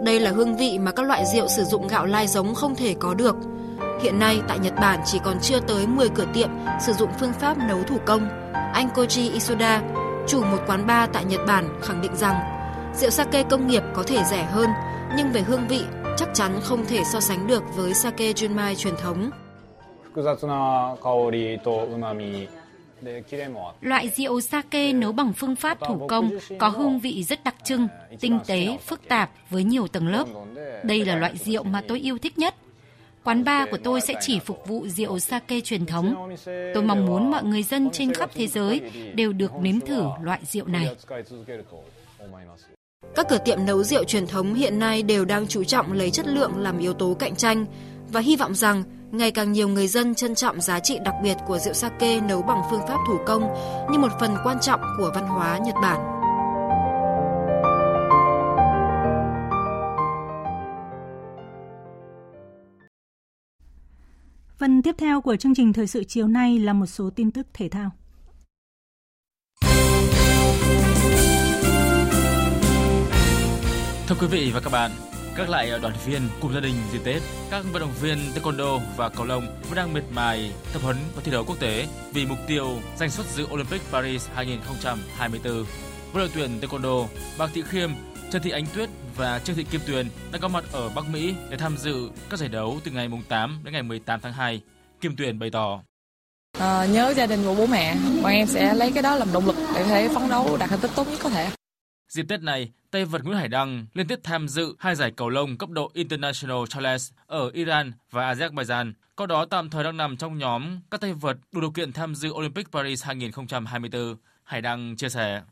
Đây là hương vị mà các loại rượu sử dụng gạo lai giống không thể có được. Hiện nay tại Nhật Bản chỉ còn chưa tới 10 cửa tiệm sử dụng phương pháp nấu thủ công. Anh Koji Isoda, chủ một quán bar tại Nhật Bản khẳng định rằng rượu sake công nghiệp có thể rẻ hơn, nhưng về hương vị chắc chắn không thể so sánh được với sake Junmai truyền thống. Loại rượu sake nấu bằng phương pháp thủ công có hương vị rất đặc trưng, tinh tế, phức tạp với nhiều tầng lớp. Đây là loại rượu mà tôi yêu thích nhất. Quán bar của tôi sẽ chỉ phục vụ rượu sake truyền thống. Tôi mong muốn mọi người dân trên khắp thế giới đều được nếm thử loại rượu này. Các cửa tiệm nấu rượu truyền thống hiện nay đều đang chú trọng lấy chất lượng làm yếu tố cạnh tranh và hy vọng rằng ngày càng nhiều người dân trân trọng giá trị đặc biệt của rượu sake nấu bằng phương pháp thủ công như một phần quan trọng của văn hóa Nhật Bản. Phần tiếp theo của chương trình thời sự chiều nay là một số tin tức thể thao. Thưa quý vị và các bạn, các lại đoàn viên cùng gia đình dịp Tết, các vận động viên taekwondo và cầu lông vẫn đang miệt mài tập huấn và thi đấu quốc tế vì mục tiêu giành suất dự Olympic Paris 2024. Với đội tuyển taekwondo, Bạc Thị Khiêm, Trần Thị Ánh Tuyết và Trương Thị Kim Tuyền đã có mặt ở Bắc Mỹ để tham dự các giải đấu từ ngày 8 đến ngày 18 tháng 2. Kim Tuyền bày tỏ. À, nhớ gia đình của bố mẹ, bọn em sẽ lấy cái đó làm động lực để thể phấn đấu đạt thành tích tốt nhất có thể. Dịp Tết này, tay vợt Nguyễn Hải Đăng liên tiếp tham dự hai giải cầu lông cấp độ International Challenge ở Iran và Azerbaijan, có đó tạm thời đang nằm trong nhóm các tay vợt đủ điều kiện tham dự Olympic Paris 2024. Hải Đăng chia sẻ.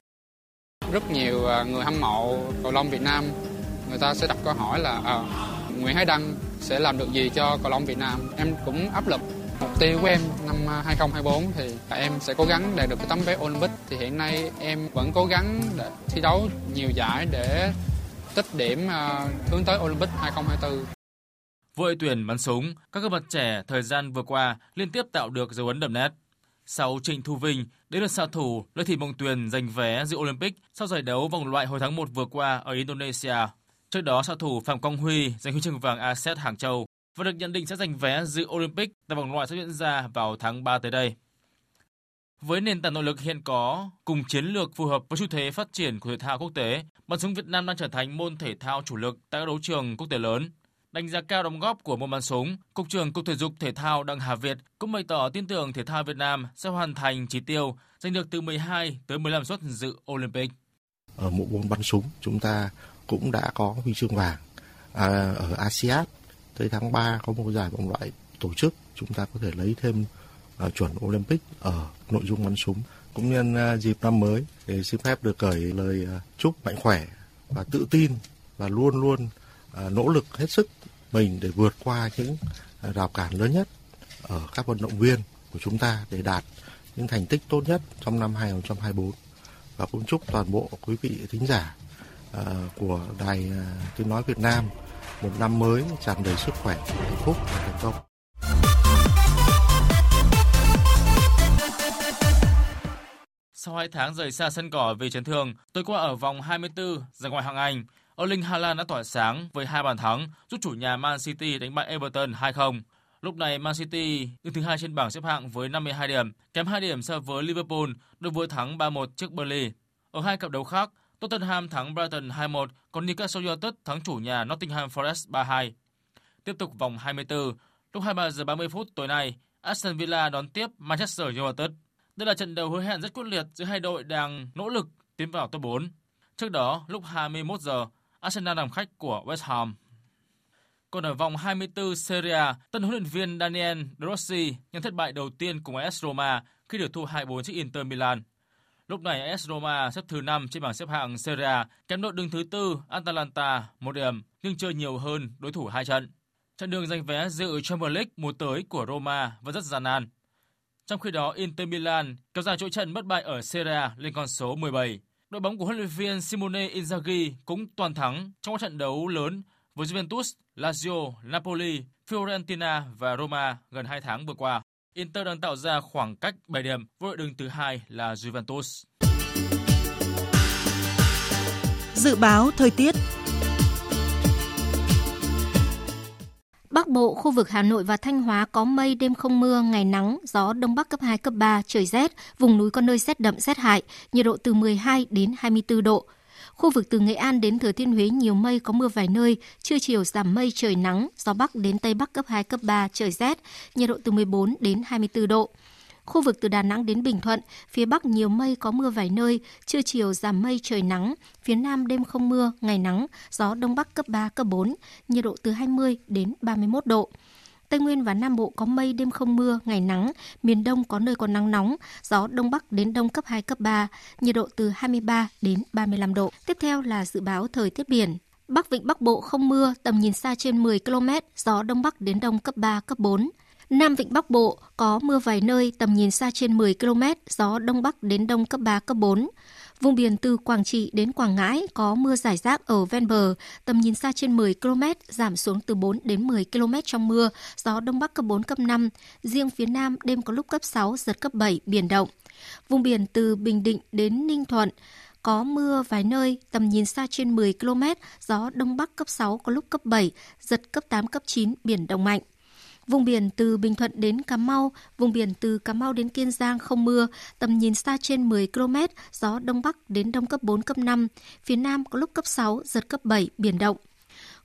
Rất nhiều à, người hâm mộ cầu lông Việt Nam, người ta sẽ đặt câu hỏi là à, Nguyễn Hải Đăng sẽ làm được gì cho cầu lông Việt Nam. Em cũng áp lực Mục tiêu của em năm à, 2024 thì em sẽ cố gắng đạt được cái tấm vé Olympic. Thì hiện nay em vẫn cố gắng để thi đấu nhiều giải để tích điểm à, hướng tới Olympic 2024. Với tuyển bắn súng, các gương mặt trẻ thời gian vừa qua liên tiếp tạo được dấu ấn đậm nét. Sau Trịnh Thu Vinh, đến lượt xạ thủ Lê Thị Mộng Tuyền giành vé dự Olympic sau giải đấu vòng loại hồi tháng 1 vừa qua ở Indonesia. Trước đó, xạ thủ Phạm Công Huy giành huy chương vàng ASET Hàng Châu và được nhận định sẽ giành vé dự Olympic tại vòng loại sẽ diễn ra vào tháng 3 tới đây. Với nền tảng nội lực hiện có, cùng chiến lược phù hợp với xu thế phát triển của thể thao quốc tế, bắn súng Việt Nam đang trở thành môn thể thao chủ lực tại các đấu trường quốc tế lớn. Đánh giá cao đóng góp của môn bắn súng, Cục trưởng Cục Thể dục Thể thao Đặng Hà Việt cũng bày tỏ tin tưởng thể thao Việt Nam sẽ hoàn thành chỉ tiêu giành được từ 12 tới 15 suất dự Olympic. Ở bộ môn bắn súng, chúng ta cũng đã có huy chương vàng. À, ở ASEAN tới tháng 3 có một giải vòng loại tổ chức chúng ta có thể lấy thêm uh, chuẩn Olympic ở nội dung bắn súng. Cũng nhân uh, dịp năm mới để xin phép được gửi lời uh, chúc mạnh khỏe và tự tin và luôn luôn uh, nỗ lực hết sức mình để vượt qua những à, rào cản lớn nhất ở các vận động viên của chúng ta để đạt những thành tích tốt nhất trong năm 2024 và cũng chúc toàn bộ quý vị thính giả à, của đài à, tiếng nói Việt Nam một năm mới tràn đầy sức khỏe, hạnh phúc và thành công. Sau 2 tháng rời xa sân cỏ vì chấn thương, tôi qua ở vòng 24 giải ngoại hạng Anh, Erling Haaland đã tỏa sáng với hai bàn thắng giúp chủ nhà Man City đánh bại Everton 2-0. Lúc này Man City đứng thứ hai trên bảng xếp hạng với 52 điểm, kém 2 điểm so với Liverpool đối vừa thắng 3-1 trước Burnley. Ở hai cặp đấu khác, Tottenham thắng Brighton 2-1, còn Newcastle United thắng chủ nhà Nottingham Forest 3-2. Tiếp tục vòng 24, lúc 23 giờ 30 phút tối nay, Aston Villa đón tiếp Manchester United. Đây là trận đấu hứa hẹn rất quyết liệt giữa hai đội đang nỗ lực tiến vào top 4. Trước đó, lúc 21 giờ, Arsenal làm khách của West Ham. Còn ở vòng 24 Serie A, tân huấn luyện viên Daniel De Rossi nhận thất bại đầu tiên cùng AS Roma khi được thua 2-4 trước Inter Milan. Lúc này AS Roma xếp thứ 5 trên bảng xếp hạng Serie A, kém đội đứng thứ tư Atalanta một điểm nhưng chơi nhiều hơn đối thủ hai trận. Trận đường giành vé dự Champions League mùa tới của Roma vẫn rất gian nan. Trong khi đó, Inter Milan kéo dài chuỗi trận bất bại ở Serie A lên con số 17. Đội bóng của huấn luyện viên Simone Inzaghi cũng toàn thắng trong các trận đấu lớn với Juventus, Lazio, Napoli, Fiorentina và Roma gần 2 tháng vừa qua. Inter đang tạo ra khoảng cách 7 điểm với đội đứng thứ hai là Juventus. Dự báo thời tiết Bắc Bộ, khu vực Hà Nội và Thanh Hóa có mây, đêm không mưa, ngày nắng, gió đông bắc cấp 2, cấp 3, trời rét, vùng núi có nơi rét đậm, rét hại, nhiệt độ từ 12 đến 24 độ. Khu vực từ Nghệ An đến Thừa Thiên Huế nhiều mây có mưa vài nơi, trưa chiều giảm mây trời nắng, gió bắc đến tây bắc cấp 2 cấp 3 trời rét, nhiệt độ từ 14 đến 24 độ. Khu vực từ Đà Nẵng đến Bình Thuận, phía Bắc nhiều mây có mưa vài nơi, trưa chiều giảm mây trời nắng, phía Nam đêm không mưa, ngày nắng, gió Đông Bắc cấp 3, cấp 4, nhiệt độ từ 20 đến 31 độ. Tây Nguyên và Nam Bộ có mây đêm không mưa, ngày nắng, miền Đông có nơi có nắng nóng, gió Đông Bắc đến Đông cấp 2, cấp 3, nhiệt độ từ 23 đến 35 độ. Tiếp theo là dự báo thời tiết biển. Bắc Vịnh Bắc Bộ không mưa, tầm nhìn xa trên 10 km, gió Đông Bắc đến Đông cấp 3, cấp 4. Nam Vịnh Bắc Bộ có mưa vài nơi, tầm nhìn xa trên 10 km, gió Đông Bắc đến Đông cấp 3, cấp 4. Vùng biển từ Quảng Trị đến Quảng Ngãi có mưa rải rác ở ven bờ, tầm nhìn xa trên 10 km, giảm xuống từ 4 đến 10 km trong mưa, gió Đông Bắc cấp 4, cấp 5. Riêng phía Nam đêm có lúc cấp 6, giật cấp 7, biển động. Vùng biển từ Bình Định đến Ninh Thuận có mưa vài nơi, tầm nhìn xa trên 10 km, gió Đông Bắc cấp 6 có lúc cấp 7, giật cấp 8, cấp 9, biển động mạnh. Vùng biển từ Bình Thuận đến Cà Mau, vùng biển từ Cà Mau đến Kiên Giang không mưa, tầm nhìn xa trên 10 km, gió Đông Bắc đến Đông cấp 4, cấp 5. Phía Nam có lúc cấp 6, giật cấp 7, biển động.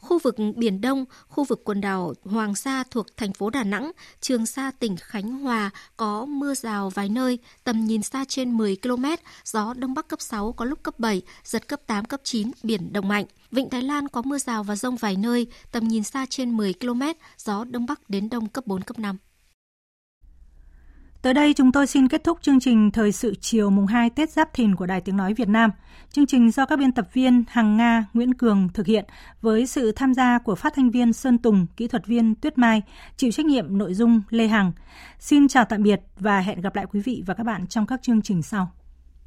Khu vực Biển Đông, khu vực quần đảo Hoàng Sa thuộc thành phố Đà Nẵng, Trường Sa tỉnh Khánh Hòa có mưa rào vài nơi, tầm nhìn xa trên 10 km, gió Đông Bắc cấp 6 có lúc cấp 7, giật cấp 8, cấp 9, biển động mạnh. Vịnh Thái Lan có mưa rào và rông vài nơi, tầm nhìn xa trên 10 km, gió Đông Bắc đến Đông cấp 4, cấp 5. Tới đây chúng tôi xin kết thúc chương trình Thời sự chiều mùng 2 Tết Giáp Thìn của Đài Tiếng Nói Việt Nam. Chương trình do các biên tập viên Hằng Nga, Nguyễn Cường thực hiện với sự tham gia của phát thanh viên Sơn Tùng, kỹ thuật viên Tuyết Mai, chịu trách nhiệm nội dung Lê Hằng. Xin chào tạm biệt và hẹn gặp lại quý vị và các bạn trong các chương trình sau.